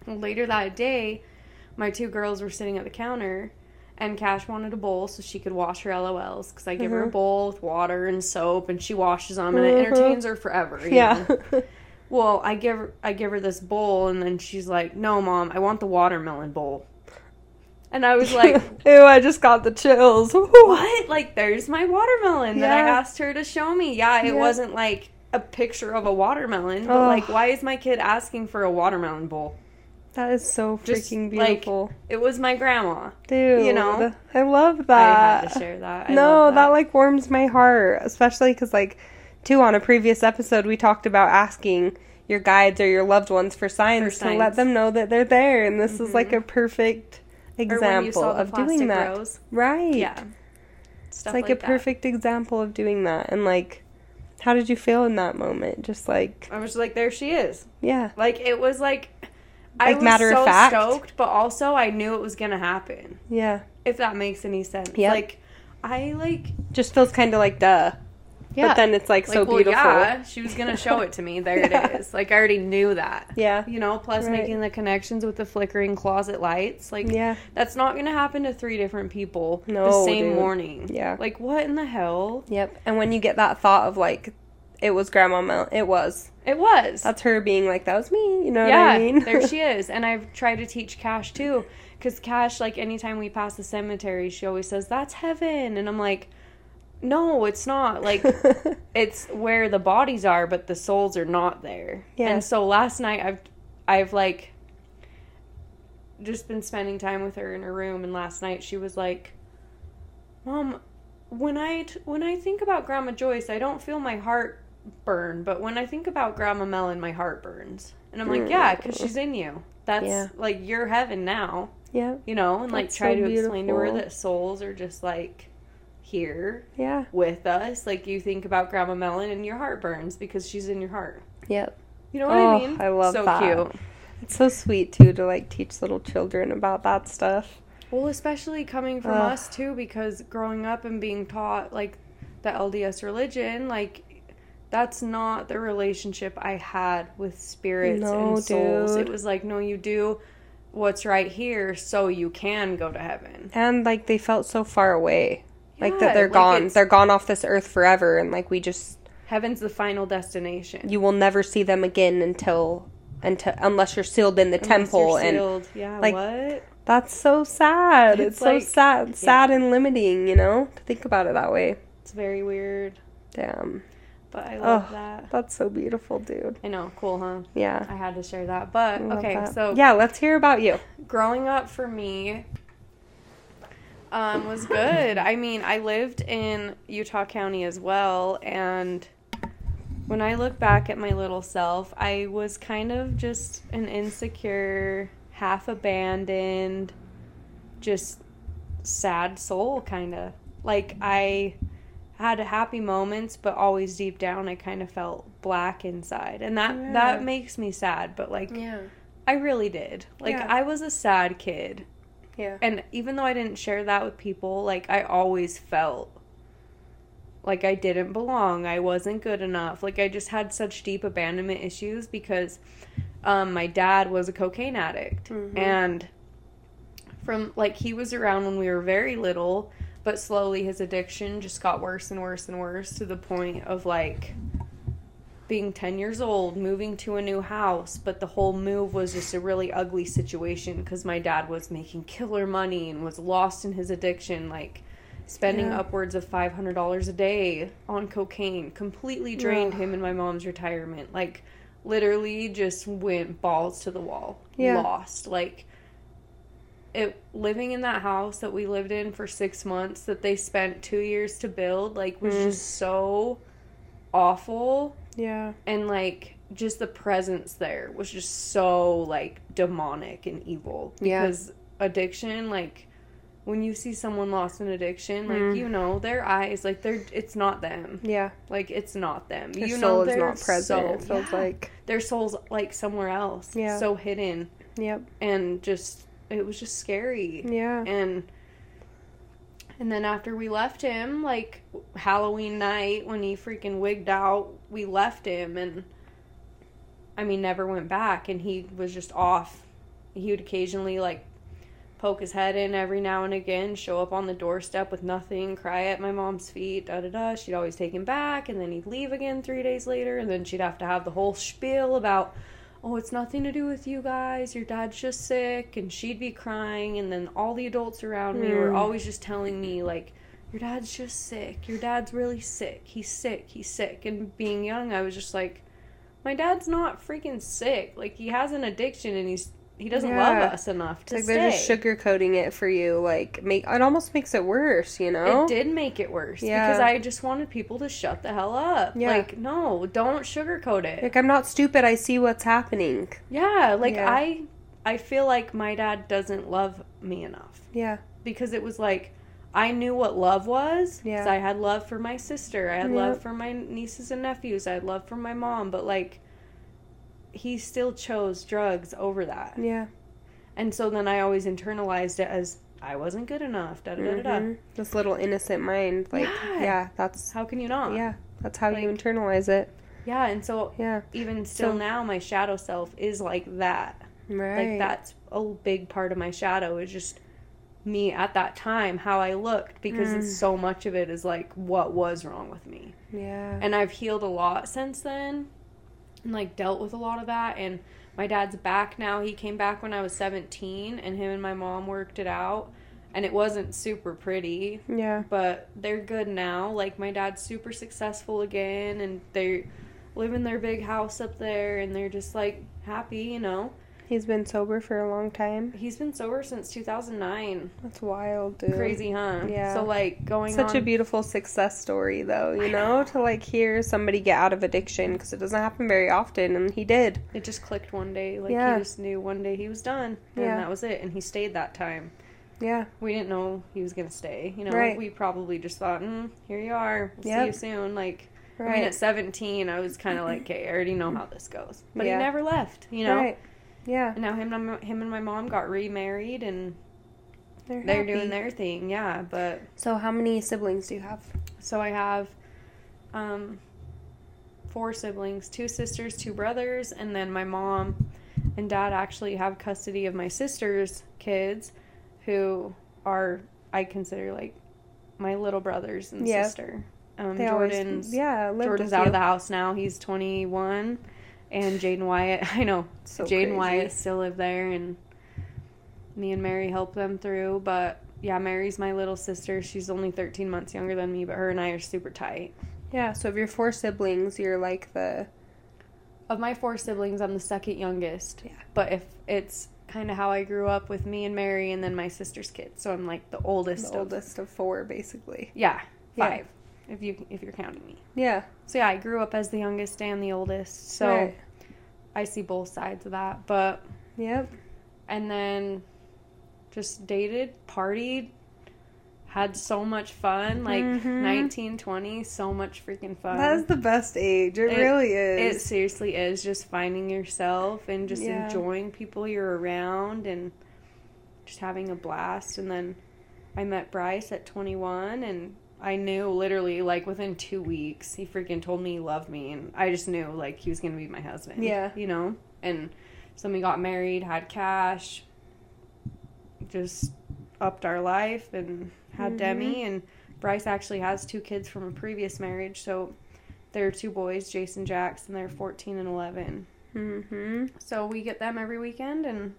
Well, later that day, my two girls were sitting at the counter, and Cash wanted a bowl so she could wash her LOLs because I give her a Mhm. bowl with water and soap, and she washes them, and it Mhm. entertains her forever. Yeah. *laughs* Well, I give her, I give her this bowl, and then she's like, "No, mom, I want the watermelon bowl." And I was like, *laughs* Ew, I just got the chills. *laughs* what? Like, there's my watermelon that I asked her to show me. Yeah, it Yeah. wasn't like a picture of a watermelon, but like, why is my kid asking for a watermelon bowl? That is so Just, freaking like, beautiful. It was my grandma. Dude. you know? I love that. I that. had to share that. I no, love that. like warms my heart, especially because like, too on a previous episode we talked about asking your guides or your loved ones for signs, For to let them know that they're there, and this is like Mhm. a perfect Or when you example of doing that. rose. Right. Yeah. It's like, like, a that. perfect example of doing that, and like, how did you feel in that moment? Just like, I was just like, there she is. yeah, Like it was like, I Like was matter of so fact? stoked, but also I knew it was gonna happen. yeah. If that makes any sense. Yep. Like, I like Just feels kind of like duh. Yeah. But then it's like, so well, beautiful. Yeah, she was gonna show it to me. There *laughs* Yeah. it is. Like I already knew that. Yeah. You know, plus Right. making the connections with the flickering closet lights. Like Yeah. that's not gonna happen to three different people the No, same dude. morning. Yeah. Like what in the hell? Yep. And when you get that thought of like, it was Grandma Mel, it was. It was. That's her being like, that was me. You know yeah, what I mean? there *laughs* she is. And I've tried to teach Cash too. Because Cash, like, anytime we pass the cemetery, she always says, That's heaven. And I'm like, No, it's not. Like, *laughs* it's where the bodies are, but the souls are not there. Yeah. And so last night, I've, I've, like, just been spending time with her in her room. And last night, she was like, Mom, when I, t- when I think about Grandma Joyce, I don't feel my heart burn, but when I think about Grandma Melon, my heart burns. And I'm like, yeah, because she's in you. That's Yeah. like your heaven now, yeah. you know, and like try so to explain to her that souls are just like here Yeah. with us. Like you think about Grandma Melon and your heart burns because she's in your heart. Yep. You know what Oh, I mean? I love so that. cute. It's so sweet too to like teach little children about that stuff. Well, especially coming from Ugh. us too, because growing up and being taught like the LDS religion, like that's not the relationship I had with spirits No, and souls. dude. It was like, no, you do what's right here so you can go to heaven. And like they felt so far away. Like Yeah, that they're like gone. They're gone off this earth forever and like we just Heaven's the final destination. you will never see them again until until unless you're sealed in the Unless temple and sealed. yeah, like, what? that's so sad. It's, It's so like- sad sad and limiting, you know, to think about it that way. It's very weird, Damn. but I love Ugh. that. That's so beautiful, dude. I know, cool, huh? Yeah. I had to share that. But okay, that. so Yeah, let's hear about you. growing up for me um, was good. I mean, I lived in Utah County as well, and when I look back at my little self, I was kind of just an insecure, half abandoned, just sad soul, kind of. Like, I had happy moments, but always deep down, I kind of felt black inside. And that, Yeah. that makes me sad, but like, Yeah. I really did. Like, Yeah. I was a sad kid. Yeah. And even though I didn't share that with people, like I always felt like I didn't belong. I wasn't good enough. Like I just had such deep abandonment issues because um, my dad was a cocaine addict. Mhm. And from like he was around when we were very little, but slowly his addiction just got worse and worse and worse to the point of like being 10 years old, moving to a new house, but the whole move was just a really ugly situation because my dad was making killer money and was lost in his addiction, like spending Yeah. upwards of $500 a day on cocaine, completely drained Ugh. him and my mom's retirement. Like, literally just went balls to the wall. Yeah. Lost. Like, it living in that house that we lived in for six months that they spent two years to build like was Mm. just so awful Yeah. and like just the presence there was just so like demonic and evil Yeah. because addiction like when you see someone lost in addiction like Mm. you know their eyes like they're it's not them Yeah. like it's not them Their you soul know is they're not present. so- it feels yeah. like. their soul's like somewhere else Yeah. so hidden Yep. and just it was just scary Yeah. and and then after we left him like halloween night when he freaking wigged out we left him and i mean never went back. And he was just off. He would occasionally like poke his head in every now and again show up on the doorstep with nothing cry at my mom's feet da da da. She'd always take him back and then he'd leave again three days later. And then she'd have to have the whole spiel about oh, it's nothing to do with you guys. Your dad's just sick. And she'd be crying. And then all the adults around me were Mm. always just telling me, like, your dad's just sick. Your dad's really sick. He's sick. He's sick. And being young, I was just like, my dad's not freaking sick. Like, he has an addiction and he's. He doesn't love us enough to like stay. they're just sugarcoating it for you. Like, make it almost makes it worse. You know. It did make it worse Yeah. because I just wanted people to shut the hell up. Yeah. Like, no, don't sugarcoat it. Like, I'm not stupid. I see what's happening. Yeah, like Yeah. I I feel like my dad doesn't love me enough Yeah. because it was like I knew what love was. 'cause Yeah. I had love for my sister. I had Yep. love for my nieces and nephews. I had love for my mom, but like he still chose drugs over that. Yeah. And so then I always internalized it as I wasn't good enough. Da da da da. Mhm. This little innocent mind. Like, Yeah. yeah, that's How can you not? yeah, that's how you internalize it. Yeah, and so Yeah. even still So- now my shadow self is like that. Right. Like that's a big part of my shadow is just me at that time, how I looked, because Mm. it's so much of it is like what was wrong with me. Yeah. And I've healed a lot since then and like dealt with a lot of that and my dad's back now. He came back when I was 17 and him and my mom worked it out and it wasn't super pretty, yeah. but they're good now. Like my dad's super successful again and they live in their big house up there and they're just like happy, you know. He's been sober for a long time. He's been sober since 2009. That's wild, dude. Crazy, huh? Yeah. So like going Such on, a beautiful success story, though, you know, to like hear somebody get out of addiction because it doesn't happen very often, and he did. it just clicked one day. Like Yeah. he just knew one day he was done, and Yeah. that was it. And he stayed that time. Yeah. We didn't know he was gonna stay. You know, Right. we probably just thought, mm, here you are. We'll see you soon. Like. I mean, at 17, I was kind of like, okay, I already know how this goes. But Yeah. he never left, you know? Right. Yeah. And now him, and- him and my mom got remarried and They're, they're doing their thing, yeah. But So, how many siblings do you have? So I have um, four siblings two sisters, two brothers, and then my mom and dad actually have custody of my sister's kids, who are, I consider like my little brothers and Yeah. sister. Um, They Jordan's, always, yeah, Jordan's out you. of the house now. He's 21. And Jaden Wyatt, *laughs* I know, So Jaden. Wyatt still live there, and me and Mary help them through. But yeah, Mary's my little sister. She's only 13 months younger than me, but her and I are super tight. Yeah, so of your four siblings, you're like the Of my four siblings, I'm the second youngest. Yeah. But if it's kind of how I grew up with me and Mary and then my sister's kids. So I'm like the oldest The of oldest of four, basically. Yeah, Yeah. five. If you if you're counting me. Yeah. So yeah, I grew up as the youngest and the oldest. So Right. I see both sides of that. But Yep. and then just dated, partied, had so much fun. Like Mhm. nineteen, twenty, so much freaking fun. That is the best age. It, It- really It seriously is just finding yourself and just Yeah. enjoying people you're around and just having a blast. And then I met Bryce at 21 and I knew literally like within two weeks he freaking told me he loved me and I just knew like he was gonna be my husband. Yeah. You know? And so we got married, had cash, just upped our life and had Mhm. Demi and Bryce actually has two kids from a previous marriage, so they're two boys, Jason Jax, and they're 14 and 11. mm-hmm. So we get them every weekend, and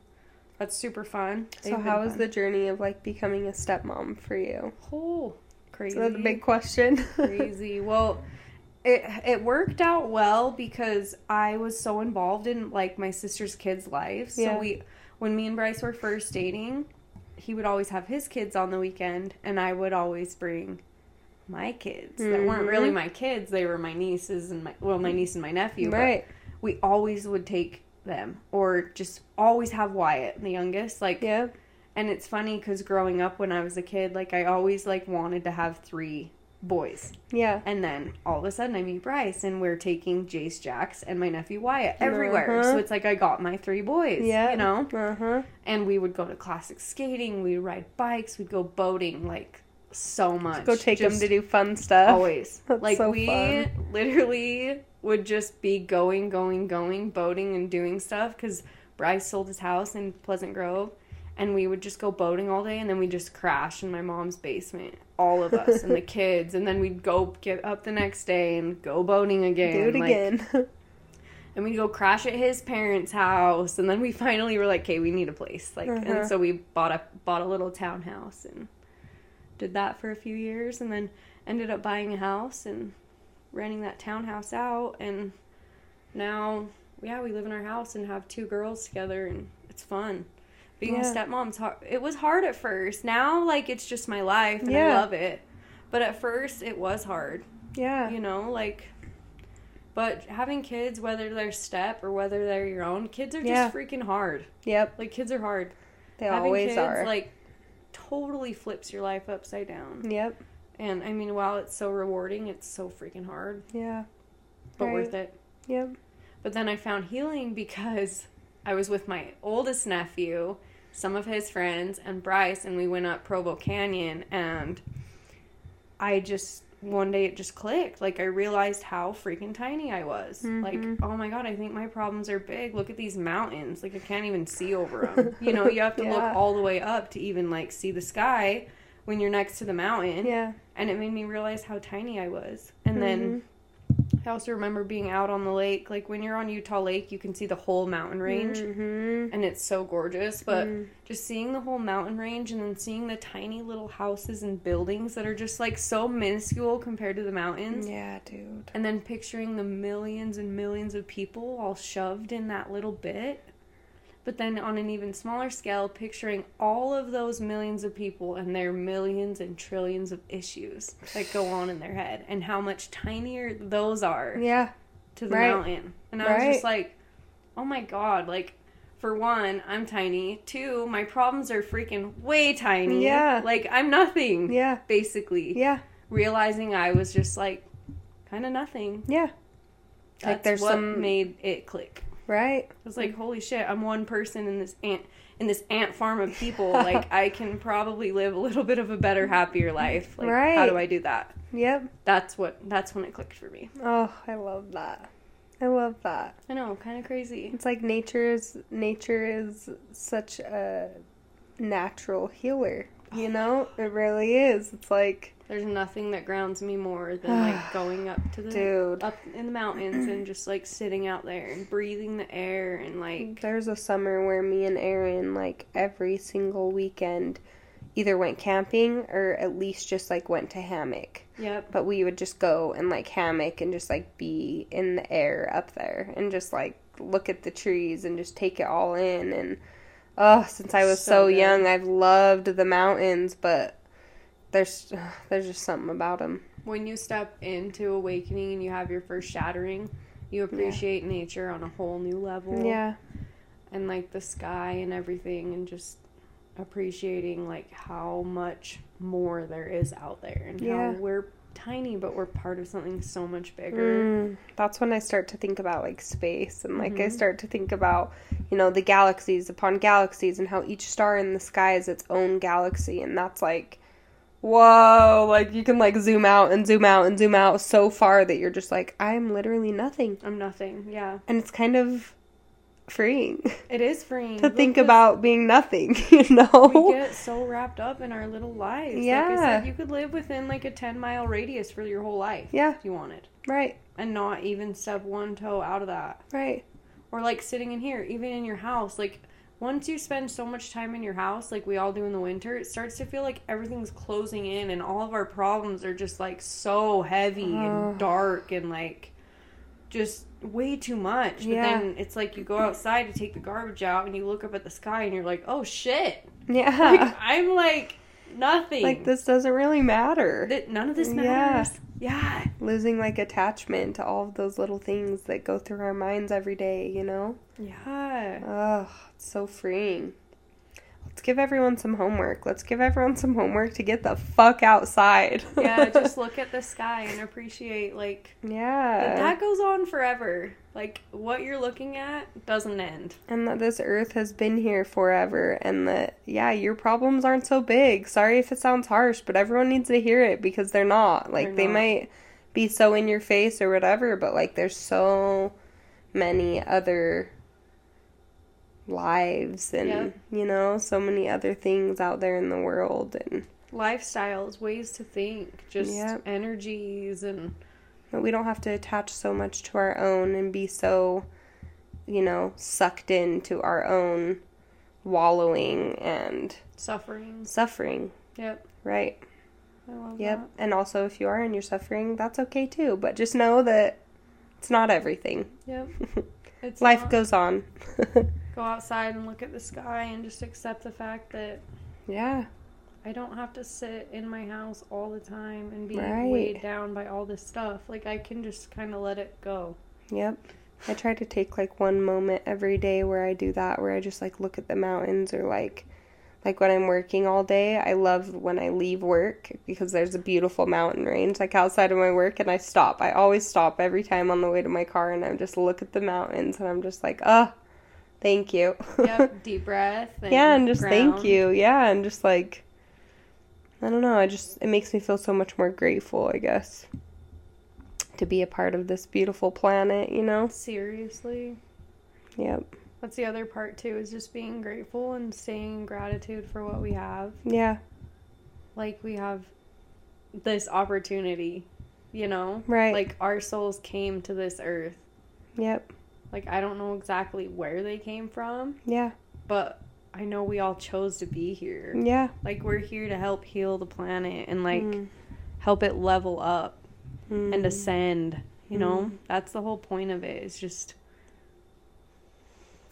that's super fun. So They've how been was fun. the journey of like becoming a stepmom for you? oh crazy? So that's a big question. *laughs* crazy. Well, it it worked out well because I was so involved in like my sister's kids' lives. Yeah. So we when me and Bryce were first dating, he would always have his kids on the weekend and I would always bring my kids that weren't really Mhm. my kids. They were my nieces and my well, my niece and my nephew. right. we always would take them or just always have Wyatt, the youngest. Like Yeah. And it's funny because growing up when I was a kid, like I always like wanted to have three boys. Yeah. And then all of a sudden I meet Bryce and we're taking Jace Jax and my nephew Wyatt everywhere. Uh-huh. So it's like I got my three boys. Yeah. You know? Uh huh. And we would go to classic skating, we'd ride bikes, we'd go boating like so much. Go take them to do fun stuff. always. *laughs* That's like so we fun. literally would just be going, going, going, boating and doing stuff because Bryce sold his house in Pleasant Grove. And we would just go boating all day, and then we just crash in my mom's basement, all of us and the *laughs* kids. And then we'd go get up the next day and go boating again. Do it like- again. *laughs* and we'd go crash at his parents' house. And then we finally were like, "Okay, we need a place." Like, Uh-huh. and so we bought a bought a little townhouse and did that for a few years, and then ended up buying a house and renting that townhouse out. And now, yeah, we live in our house and have two girls together, and it's fun. Being a Yeah. stepmom's hard. It was hard at first. Now, like, it's just my life, and I love it. But at first, it was hard yeah. you know like but having kids whether they're step or whether they're your own kids are just Yeah. freaking hard Yep. like kids are hard They having always kids are. like totally flips your life upside down yep. and i mean while it's so rewarding it's so freaking hard Yeah. but Right. worth it Yep. but then i found healing because i was with my oldest nephew some of his friends and bryce and we went up provo canyon and i just one day it just clicked. Like i realized how freaking tiny i was. Like Mhm. oh my god i think my problems are big. Look at these mountains. Like i can't even see over them *laughs* you know you have to look all the way up to even like see the sky when you're next to the mountain. Yeah. and it made me realize how tiny i was. And then Mhm. I also remember being out on the lake. Like when you're on Utah Lake, you can see the whole mountain range, Mhm. and it's so gorgeous. But Mm. just seeing the whole mountain range and then seeing the tiny little houses and buildings that are just like so minuscule compared to the mountains, Yeah, dude. and then picturing the millions and millions of people all shoved in that little bit. But then on an even smaller scale, picturing all of those millions of people and their millions and trillions of issues that go on in their head, and how much tinier those are Yeah. to the Right. mountain. And I was just like, oh my god, like for one, I'm tiny. Two, my problems are freaking way tiny. Yeah. Like I'm nothing. Yeah. Basically. Yeah. Realizing I was just like kind of nothing. Yeah. That's Like, there's what some- made it click. Right. I was like, holy shit, I'm one person in this ant in this ant farm of people. *laughs* like I can probably live a little bit of a better, happier life. Like how do I do that? Yep. That's what that's when it clicked for me. Oh, I love that. I love that. I know, kind of crazy. It's like nature is nature is such a natural healer. You oh. know, it really is. It's like, There's nothing that grounds me more than like *sighs* going up to the dude, up in the mountains and just like sitting out there and breathing the air and like there's a summer where me and Aaron like every single weekend either went camping or at least just like went to hammock. yep. But we would just go and like hammock and just like be in the air up there and just like look at the trees and just take it all in and oh, since I was So so, young, I've loved the mountains, but there's *sighs* there's just something about them. When you step into awakening and you have your first shattering, you appreciate nature on a whole new level. Yeah. and like the sky and everything and just appreciating like how much more there is out there and Yeah. how we're tiny but we're part of something so much bigger. Mm, that's when I start to think about like space and like I Mhm. start to think about, you know, the galaxies upon galaxies and how each star in the sky is its own galaxy and that's like whoa, like you can like zoom out and zoom out and zoom out so far that you're just like I'm literally nothing. I'm nothing. Yeah. And it's kind of freeing It is freeing to think about being nothing, *laughs* you know? we get so wrapped up in our little lives. Like I Yeah. said, you could live within like a 10 mile radius for your whole life Yeah. if you wanted right. and not even step one toe out of that. Right. or like sitting in here even in your house like once you spend so much time in your house like we all do in the winter it starts to feel like everything's closing in and all of our problems are just like so heavy Ugh. and dark and like just way too much but Yeah. then it's like you go outside to take the garbage out and you look up at the sky and you're like oh shit Yeah. like, i'm like nothing like this doesn't really matter. that none of this Yeah. matters yeah losing like attachment to all of those little things that go through our minds every day, you know? yeah Oh, it's so freeing. Let's give everyone some homework. Let's give everyone some homework to get the fuck outside. *laughs* yeah just *laughs* look at the sky and appreciate like yeah. That goes on forever. Like what you're looking at doesn't end. and that this earth has been here forever and that yeah, your problems aren't so big. Sorry if it sounds harsh, but everyone needs to hear it because they're not. Like They're they not. might be so in your face or whatever, but like there's so many other lives and Yeah. you know, so many other things out there in the world and Lifestyles, ways to think, just Yep. energies and But we don't have to attach so much to our own and be so, you know, sucked into our own wallowing and suffering suffering, Yep. right? I love Yep. that. And also, if you are and you're suffering, that's okay too. But just know that it's not everything. Yep. *laughs* It's Life not- goes on. *laughs* go outside and look at the sky and just accept the fact that yeah. I don't have to sit in my house all the time and be Right. weighed down by all this stuff. Like I can just kind of let it go. Yep. I try to take like one moment every day where I do that, where I just like look at the mountains or like like when I'm working all day, I love when I leave work because there's a beautiful mountain range like outside of my work and I stop. I always stop every time on the way to my car and I just look at the mountains and I'm just like, "Oh, thank you." Yep. *laughs* Deep breath. And yeah, and just thank you. Yeah, and just like I don't know, I just it makes me feel so much more grateful, I guess. To be a part of this beautiful planet, you know? Seriously. Yep. That's the other part too, is just being grateful and staying in gratitude for what we have. Yeah. Like we have this opportunity, you know? Right. Like our souls came to this earth. Yep. Like I don't know exactly where they came from, Yeah. but I know we all chose to be here. Yeah. Like we're here to help heal the planet and like Mm. help it level up Mm. and ascend. You know, Mm. that's the whole point of it. it. Is just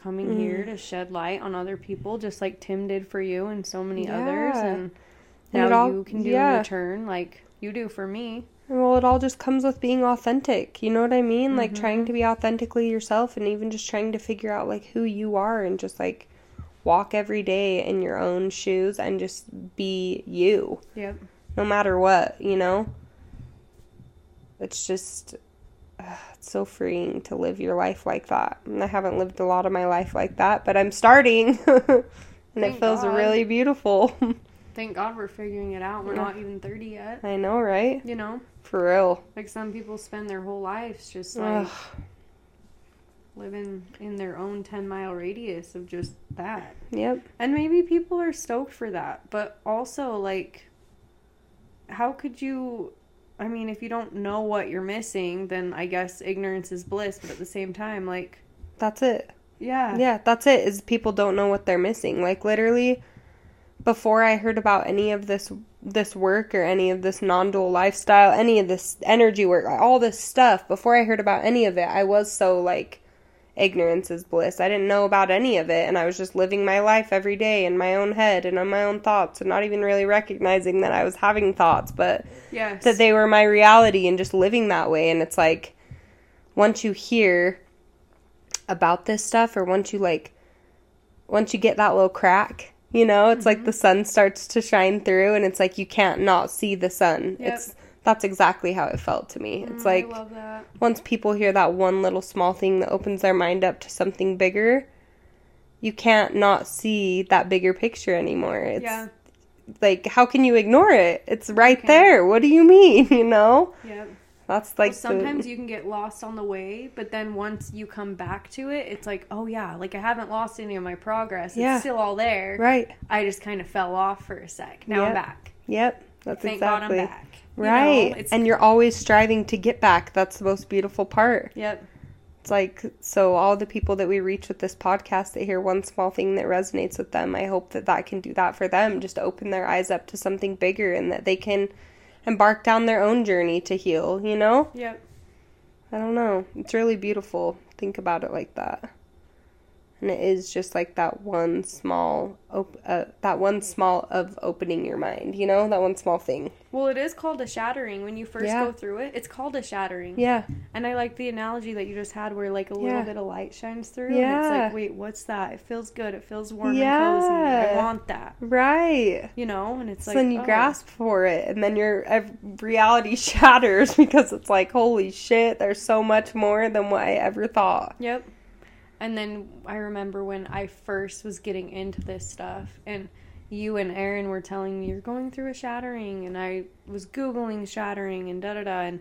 coming Mm. here to shed light on other people, just like Tim did for you and so many others, and And now all- you can do yeah. in return, like you do for me. Well, it all just comes with being authentic. You know what I mean? Like Mhm. trying to be authentically yourself and even just trying to figure out like who you are and just like walk every day in your own shoes and just be you. Yep. no matter what, you know? It's just uh, it's so freeing to live your life like that. And I haven't lived a lot of my life like that, but I'm starting. *laughs* and it feels God. really beautiful. *laughs* Thank God we're figuring it out. We're Yeah. not even thirty yet. I know, right? You know, For real. like some people spend their whole lives just like Ugh. living in their own ten mile radius of just that. Yep. And maybe people are stoked for that, but also like how could you I mean, if you don't know what you're missing, then I guess ignorance is bliss, but at the same time like That's it. yeah. Yeah, that's it. Is people don't know what they're missing. Like literally before I heard about any of this this work or any of this non-dual lifestyle, any of this energy work, all this stuff, before I heard about any of it, I was so like ignorance is bliss. I didn't know about any of it and I was just living my life every day in my own head and on my own thoughts and not even really recognizing that I was having thoughts, but Yes. that they were my reality and just living that way and it's like once you hear about this stuff or once you like once you get that little crack you know it's like the sun starts to shine through and it's like you can't not see the sun Yep. it's that's exactly how it felt to me it's Mm, like I love that. once people hear that one little small thing that opens their mind up to something bigger you can't not see that bigger picture anymore it's yeah. like how can you ignore it it's right can't. there what do you mean *laughs* you know Yeah. That's like Well, sometimes the, you can get lost on the way, but then once you come back to it, it's like, oh yeah, like I haven't lost any of my progress. It's Yeah. still all there. right I just kind of fell off for a sec. Now I'm back. yep that's Thank exactly God I'm back. You know, right and you're always striving to get back that's the most beautiful part Yep. it's like so all the people that we reach with this podcast that hear one small thing that resonates with them i hope that that can do that for them just open their eyes up to something bigger and that they can embark down their own journey to heal you know Yep. I don't know. It's really beautiful. Think about it like that. And it is just like that one small, op- uh, that one small of opening your mind. You know, that one small thing. Well, it is called a shattering. When you first Yeah. go through it, it's called a shattering. Yeah, And I like the analogy that you just had where like a little Yeah. bit of light shines through. And it's like, wait, what's that? It feels good. It feels warm Yeah. and cozy. I want that. right. You know? And it's So like then you oh. grasp for it, and then your reality *laughs* shatters because it's like, holy shit, there's so much more than what I ever thought. Yep. And then I remember when I first was getting into this stuff, and you and Aaron were telling me you're going through a shattering, and I was Googling shattering and da da da, and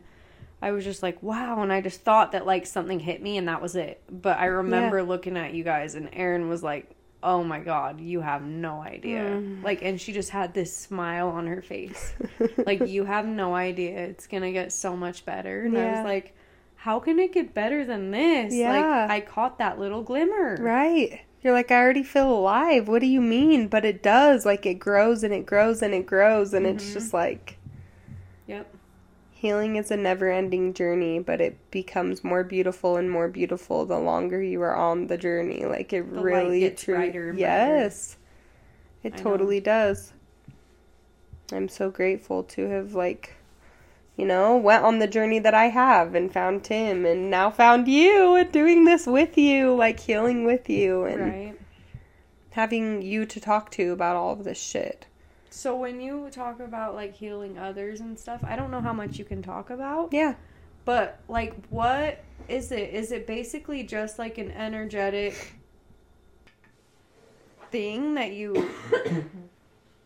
I was just like, wow. And I just thought that like something hit me, and that was it. But I remember looking at you guys, and Aaron was like, oh my God, you have no idea. Mm. Like, and she just had this smile on her face. like, *laughs* you have no idea. It's going to get so much better. And I was like, how can it get better than this? Yeah. Like I caught that little glimmer. Right. You're like, I already feel alive. What do you mean? But it does. Like, it grows and it grows and it grows. And it's mm-hmm. just like, Yep. healing is a never ending journey, but it becomes more beautiful and more beautiful the longer you are on the journey. Like, it The really, gets truly. brighter and brighter. yes. It I know. totally does. I'm so grateful to have, like, you know, went on the journey that I have and found Tim and now found you and doing this with you, like healing with you and Right. having you to talk to about all of this shit. So when you talk about like healing others and stuff, I don't know how much you can talk about, Yeah. but like what is it? Is it basically just like an energetic thing that you *coughs* *coughs* *coughs*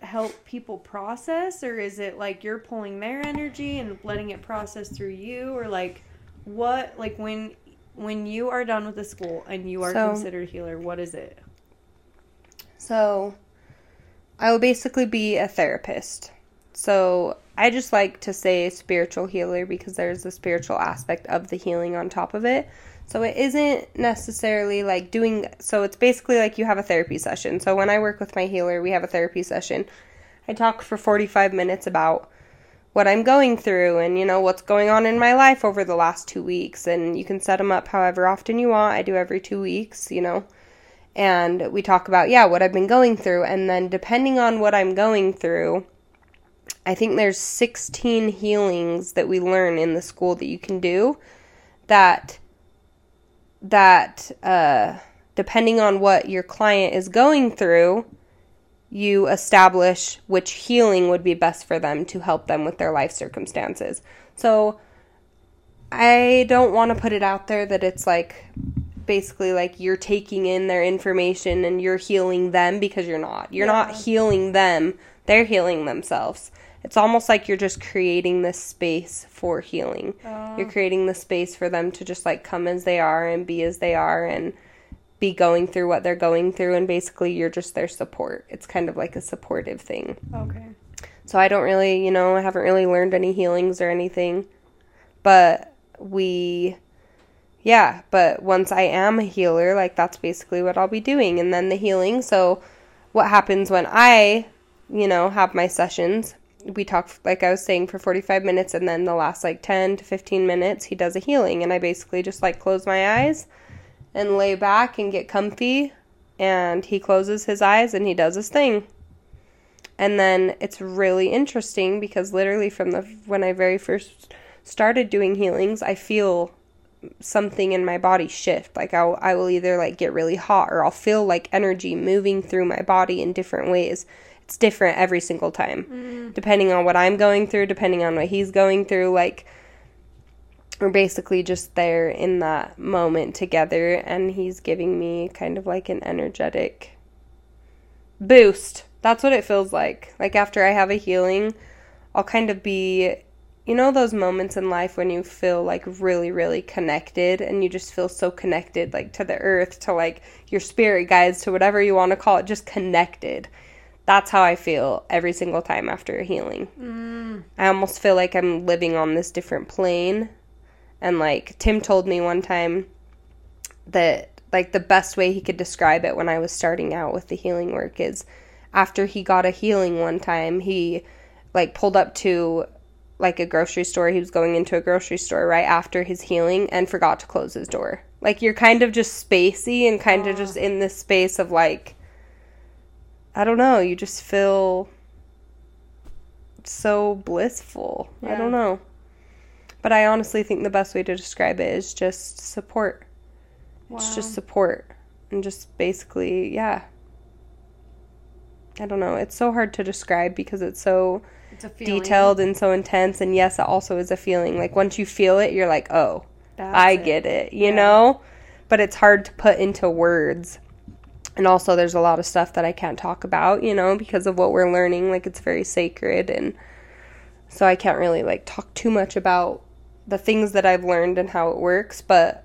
help people process or is it like you're pulling their energy and letting it process through you or like what like when when you are done with the school and you are So- considered healer, what is it? So, I will basically be a therapist. So, I just like to say spiritual healer because there's a spiritual aspect of the healing on top of it. So, it isn't necessarily like doing, so it's basically like you have a therapy session. So, when I work with my healer, we have a therapy session. I talk for 45 minutes about what I'm going through and, you know, what's going on in my life over the last two weeks. And you can set them up however often you want. I do every two weeks, you know and we talk about yeah what i've been going through and then depending on what i'm going through i think there's 16 healings that we learn in the school that you can do that that uh, depending on what your client is going through you establish which healing would be best for them to help them with their life circumstances so i don't want to put it out there that it's like basically like you're taking in their information and you're healing them because you're not. You're not healing them, they're healing themselves. It's almost like you're just creating this space for healing. You're oh. creating the space for them to just like come as they are and be as they are and be going through what they're going through and basically you're just their support. It's kind of like a supportive thing. Okay. So I don't really, you know, I haven't really learned any healings or anything. But we yeah, but once I am a healer, like that's basically what I'll be doing and then the healing. So what happens when I, you know, have my sessions? We talk like I was saying for 45 minutes and then the last like 10 to 15 minutes he does a healing and I basically just like close my eyes and lay back and get comfy and he closes his eyes and he does his thing. And then it's really interesting because literally from the when I very first started doing healings, I feel something in my body shift. Like I'll, I will either like get really hot or I'll feel like energy moving through my body in different ways. It's different every single time, mm. depending on what I'm going through, depending on what he's going through. Like we're basically just there in that moment together, and he's giving me kind of like an energetic boost. That's what it feels like. Like after I have a healing, I'll kind of be you know those moments in life when you feel like really really connected and you just feel so connected like to the earth to like your spirit guides to whatever you want to call it just connected that's how i feel every single time after a healing mm. i almost feel like i'm living on this different plane and like tim told me one time that like the best way he could describe it when i was starting out with the healing work is after he got a healing one time he like pulled up to like a grocery store. He was going into a grocery store right after his healing and forgot to close his door. Like you're kind of just spacey and kind of just in this space of like I don't know, you just feel so blissful. Yeah. I don't know. But I honestly think the best way to describe it is just support. Wow. It's just support and just basically, yeah. I don't know. It's so hard to describe because it's so detailed and so intense. And yes, it also is a feeling. Like once you feel it, you're like, oh, That's I it. get it, you yeah. know? But it's hard to put into words. And also, there's a lot of stuff that I can't talk about, you know, because of what we're learning. Like, it's very sacred. And so I can't really, like, talk too much about the things that I've learned and how it works. But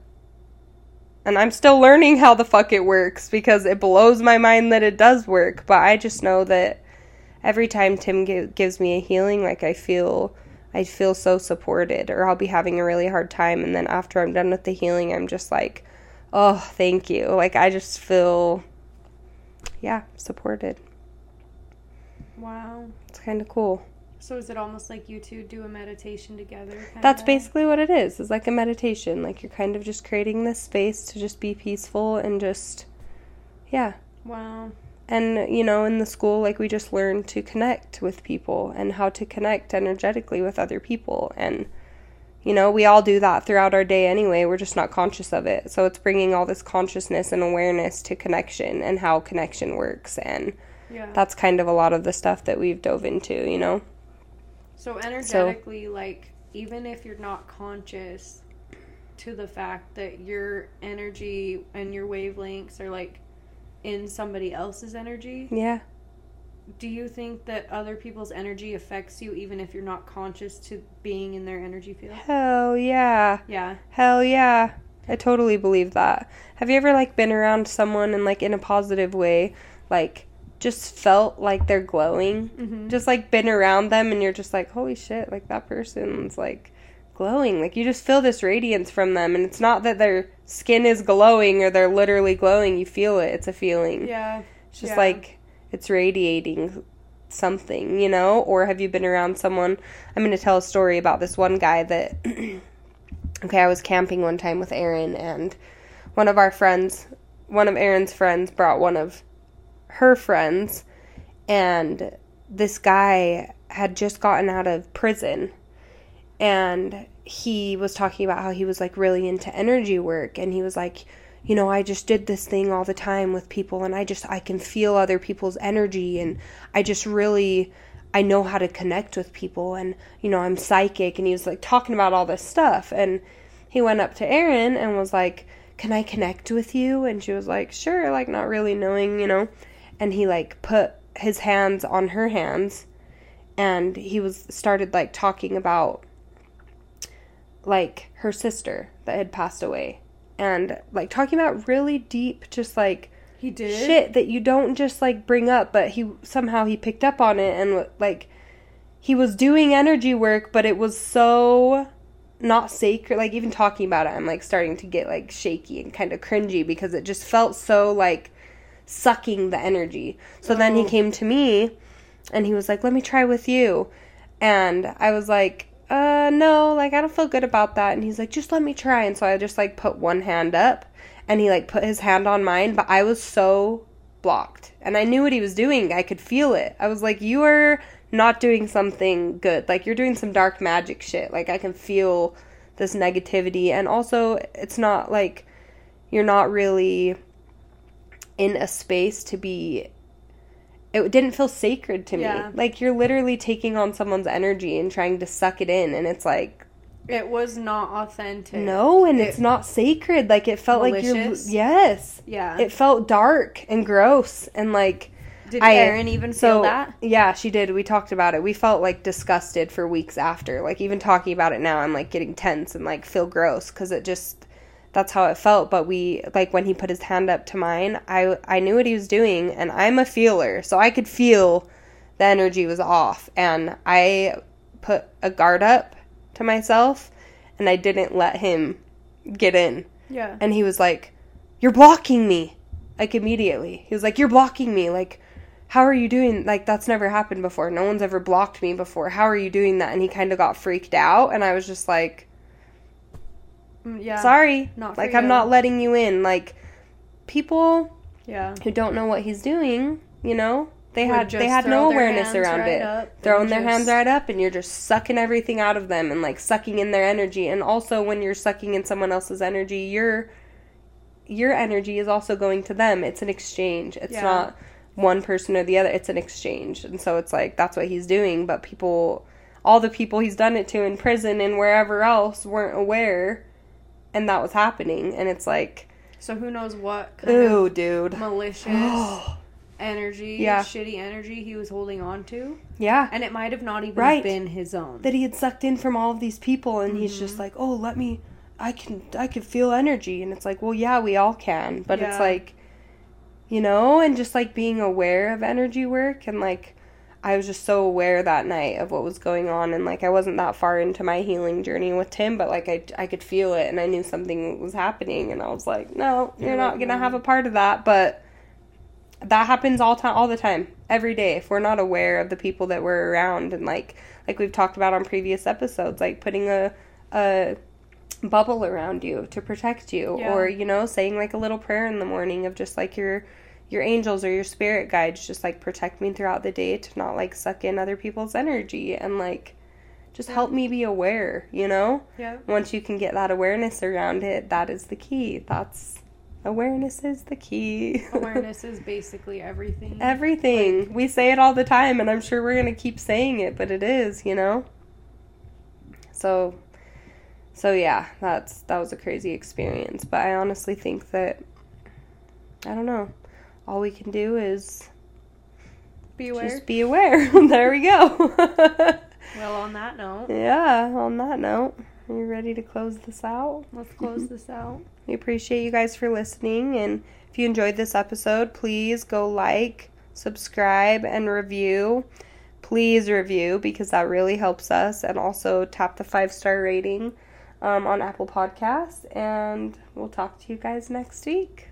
and I'm still learning how the fuck it works because it blows my mind that it does work. But I just know that every time Tim g- gives me a healing, like I feel I feel so supported or I'll be having a really hard time and then after I'm done with the healing, I'm just like, "Oh, thank you." Like I just feel yeah, supported. Wow. It's kind of cool. So is it almost like you two do a meditation together? That's basically what it is. It's like a meditation. Like you're kind of just creating this space to just be peaceful and just yeah. Wow and you know in the school like we just learn to connect with people and how to connect energetically with other people and you know we all do that throughout our day anyway we're just not conscious of it so it's bringing all this consciousness and awareness to connection and how connection works and yeah. that's kind of a lot of the stuff that we've dove into you know so energetically so, like even if you're not conscious to the fact that your energy and your wavelengths are like in somebody else's energy. Yeah. Do you think that other people's energy affects you even if you're not conscious to being in their energy field? Hell yeah. Yeah. Hell yeah. I totally believe that. Have you ever like been around someone and like in a positive way, like just felt like they're glowing? Mm-hmm. Just like been around them and you're just like, holy shit, like that person's like glowing. Like you just feel this radiance from them, and it's not that their skin is glowing or they're literally glowing. You feel it. It's a feeling. Yeah. It's just yeah. like it's radiating something, you know? Or have you been around someone? I'm going to tell a story about this one guy that. *clears throat* okay, I was camping one time with Aaron, and one of our friends, one of Aaron's friends, brought one of her friends, and this guy had just gotten out of prison and he was talking about how he was like really into energy work and he was like you know i just did this thing all the time with people and i just i can feel other people's energy and i just really i know how to connect with people. And you know i'm psychic and he was like talking about all this stuff. And he went up to erin and was like can i connect with you? And she was like sure like not really knowing you know. And he like put his hands on her hands and he was started like talking about like her sister that had passed away and like talking about really deep just like he did shit that you don't just like bring up but he somehow he picked up on it and like he was doing energy work but it was so not sacred like even talking about it i'm like starting to get like shaky and kind of cringy because it just felt so like sucking the energy so oh. then he oh. came to me and he was like let me try with you and i was like uh, no, like, I don't feel good about that. And he's like, just let me try. And so I just, like, put one hand up. and he like put his hand on mine, but I was so blocked. And I knew what he was doing. I could feel it. I was like, "You are not doing something good. Like you're doing some dark magic shit. Like I can feel this negativity and also it's not like you're not really in a space to be it didn't feel sacred to me. Yeah. Like you're literally taking on someone's energy and trying to suck it in and it's like It was not authentic. no and It- it's not sacred. Like it felt like you're yes. Yeah. It felt dark and gross and like Did I- Erin even so feel that? yeah, she did. We talked about it. We felt like disgusted for weeks after. Like even talking about it now, I'm like getting tense and like feel gross because it just that's how it felt. But we like when he put his hand up to mine, I I knew what he was doing, and I'm a feeler, so I could feel the energy was off, and I put a guard up to myself, and I didn't let him get in. Yeah. And he was like, You're blocking me. Like immediately. He was like, You're blocking me. Like, how are you doing? Like, that's never happened before. No one's ever blocked me before. How are you doing that? And he kind of got freaked out. And I was just like, Mm, yeah. Sorry. Not for like, I'm not letting you in. Like, people Yeah. who don't know what he's doing, you know, they Would had they had no awareness around right it. up Throwing their hands right up and you're just sucking everything out of them and like sucking in their energy. And also when you're sucking in someone else's energy, your your energy is also going to them. It's an exchange. It's Yeah. not one person or the other. It's an exchange. And so it's like that's what he's doing, but people all the people he's done it to in prison and wherever else weren't aware and that was happening and it's like So who knows what kind ooh of dude malicious *gasps* energy, Yeah. shitty energy he was holding on to, yeah and it might have not even Right. been his own. that he had sucked in from all of these people and he's Mm-hmm. just like oh let me i can i can feel energy and it's like well yeah we all can but it's like you know and just like being aware of energy work and like i was just so aware that night of what was going on and like i wasn't that far into my healing journey with tim but like i, I could feel it and i knew something was happening and i was like no you're not gonna have a part of that but that happens all time all the time every day if we're not aware of the people that we're around and like like we've talked about on previous episodes like putting a a bubble around you to protect you Yeah. or you know saying like a little prayer in the morning of just like your your angels or your spirit guides just like protect me throughout the day to not like suck in other people's energy and like just help me be aware you know? Yeah. once you can get that awareness around it that is the key. That's awareness is the key. *laughs* Awareness is basically everything. everything. We say it all the time and i'm sure we're going to keep saying it but it is you know? So so yeah that's that was a crazy experience but i honestly think that i don't know all we can do is Be aware. just be aware *laughs* there we go *laughs* well, on that note, yeah on that note are you ready to close this out let's close this out. *laughs* We appreciate you guys for listening. And if you enjoyed this episode, please go like, subscribe, and review. Please review because that really helps us. And also tap the five star rating um, on Apple Podcasts. And we'll talk to you guys next week.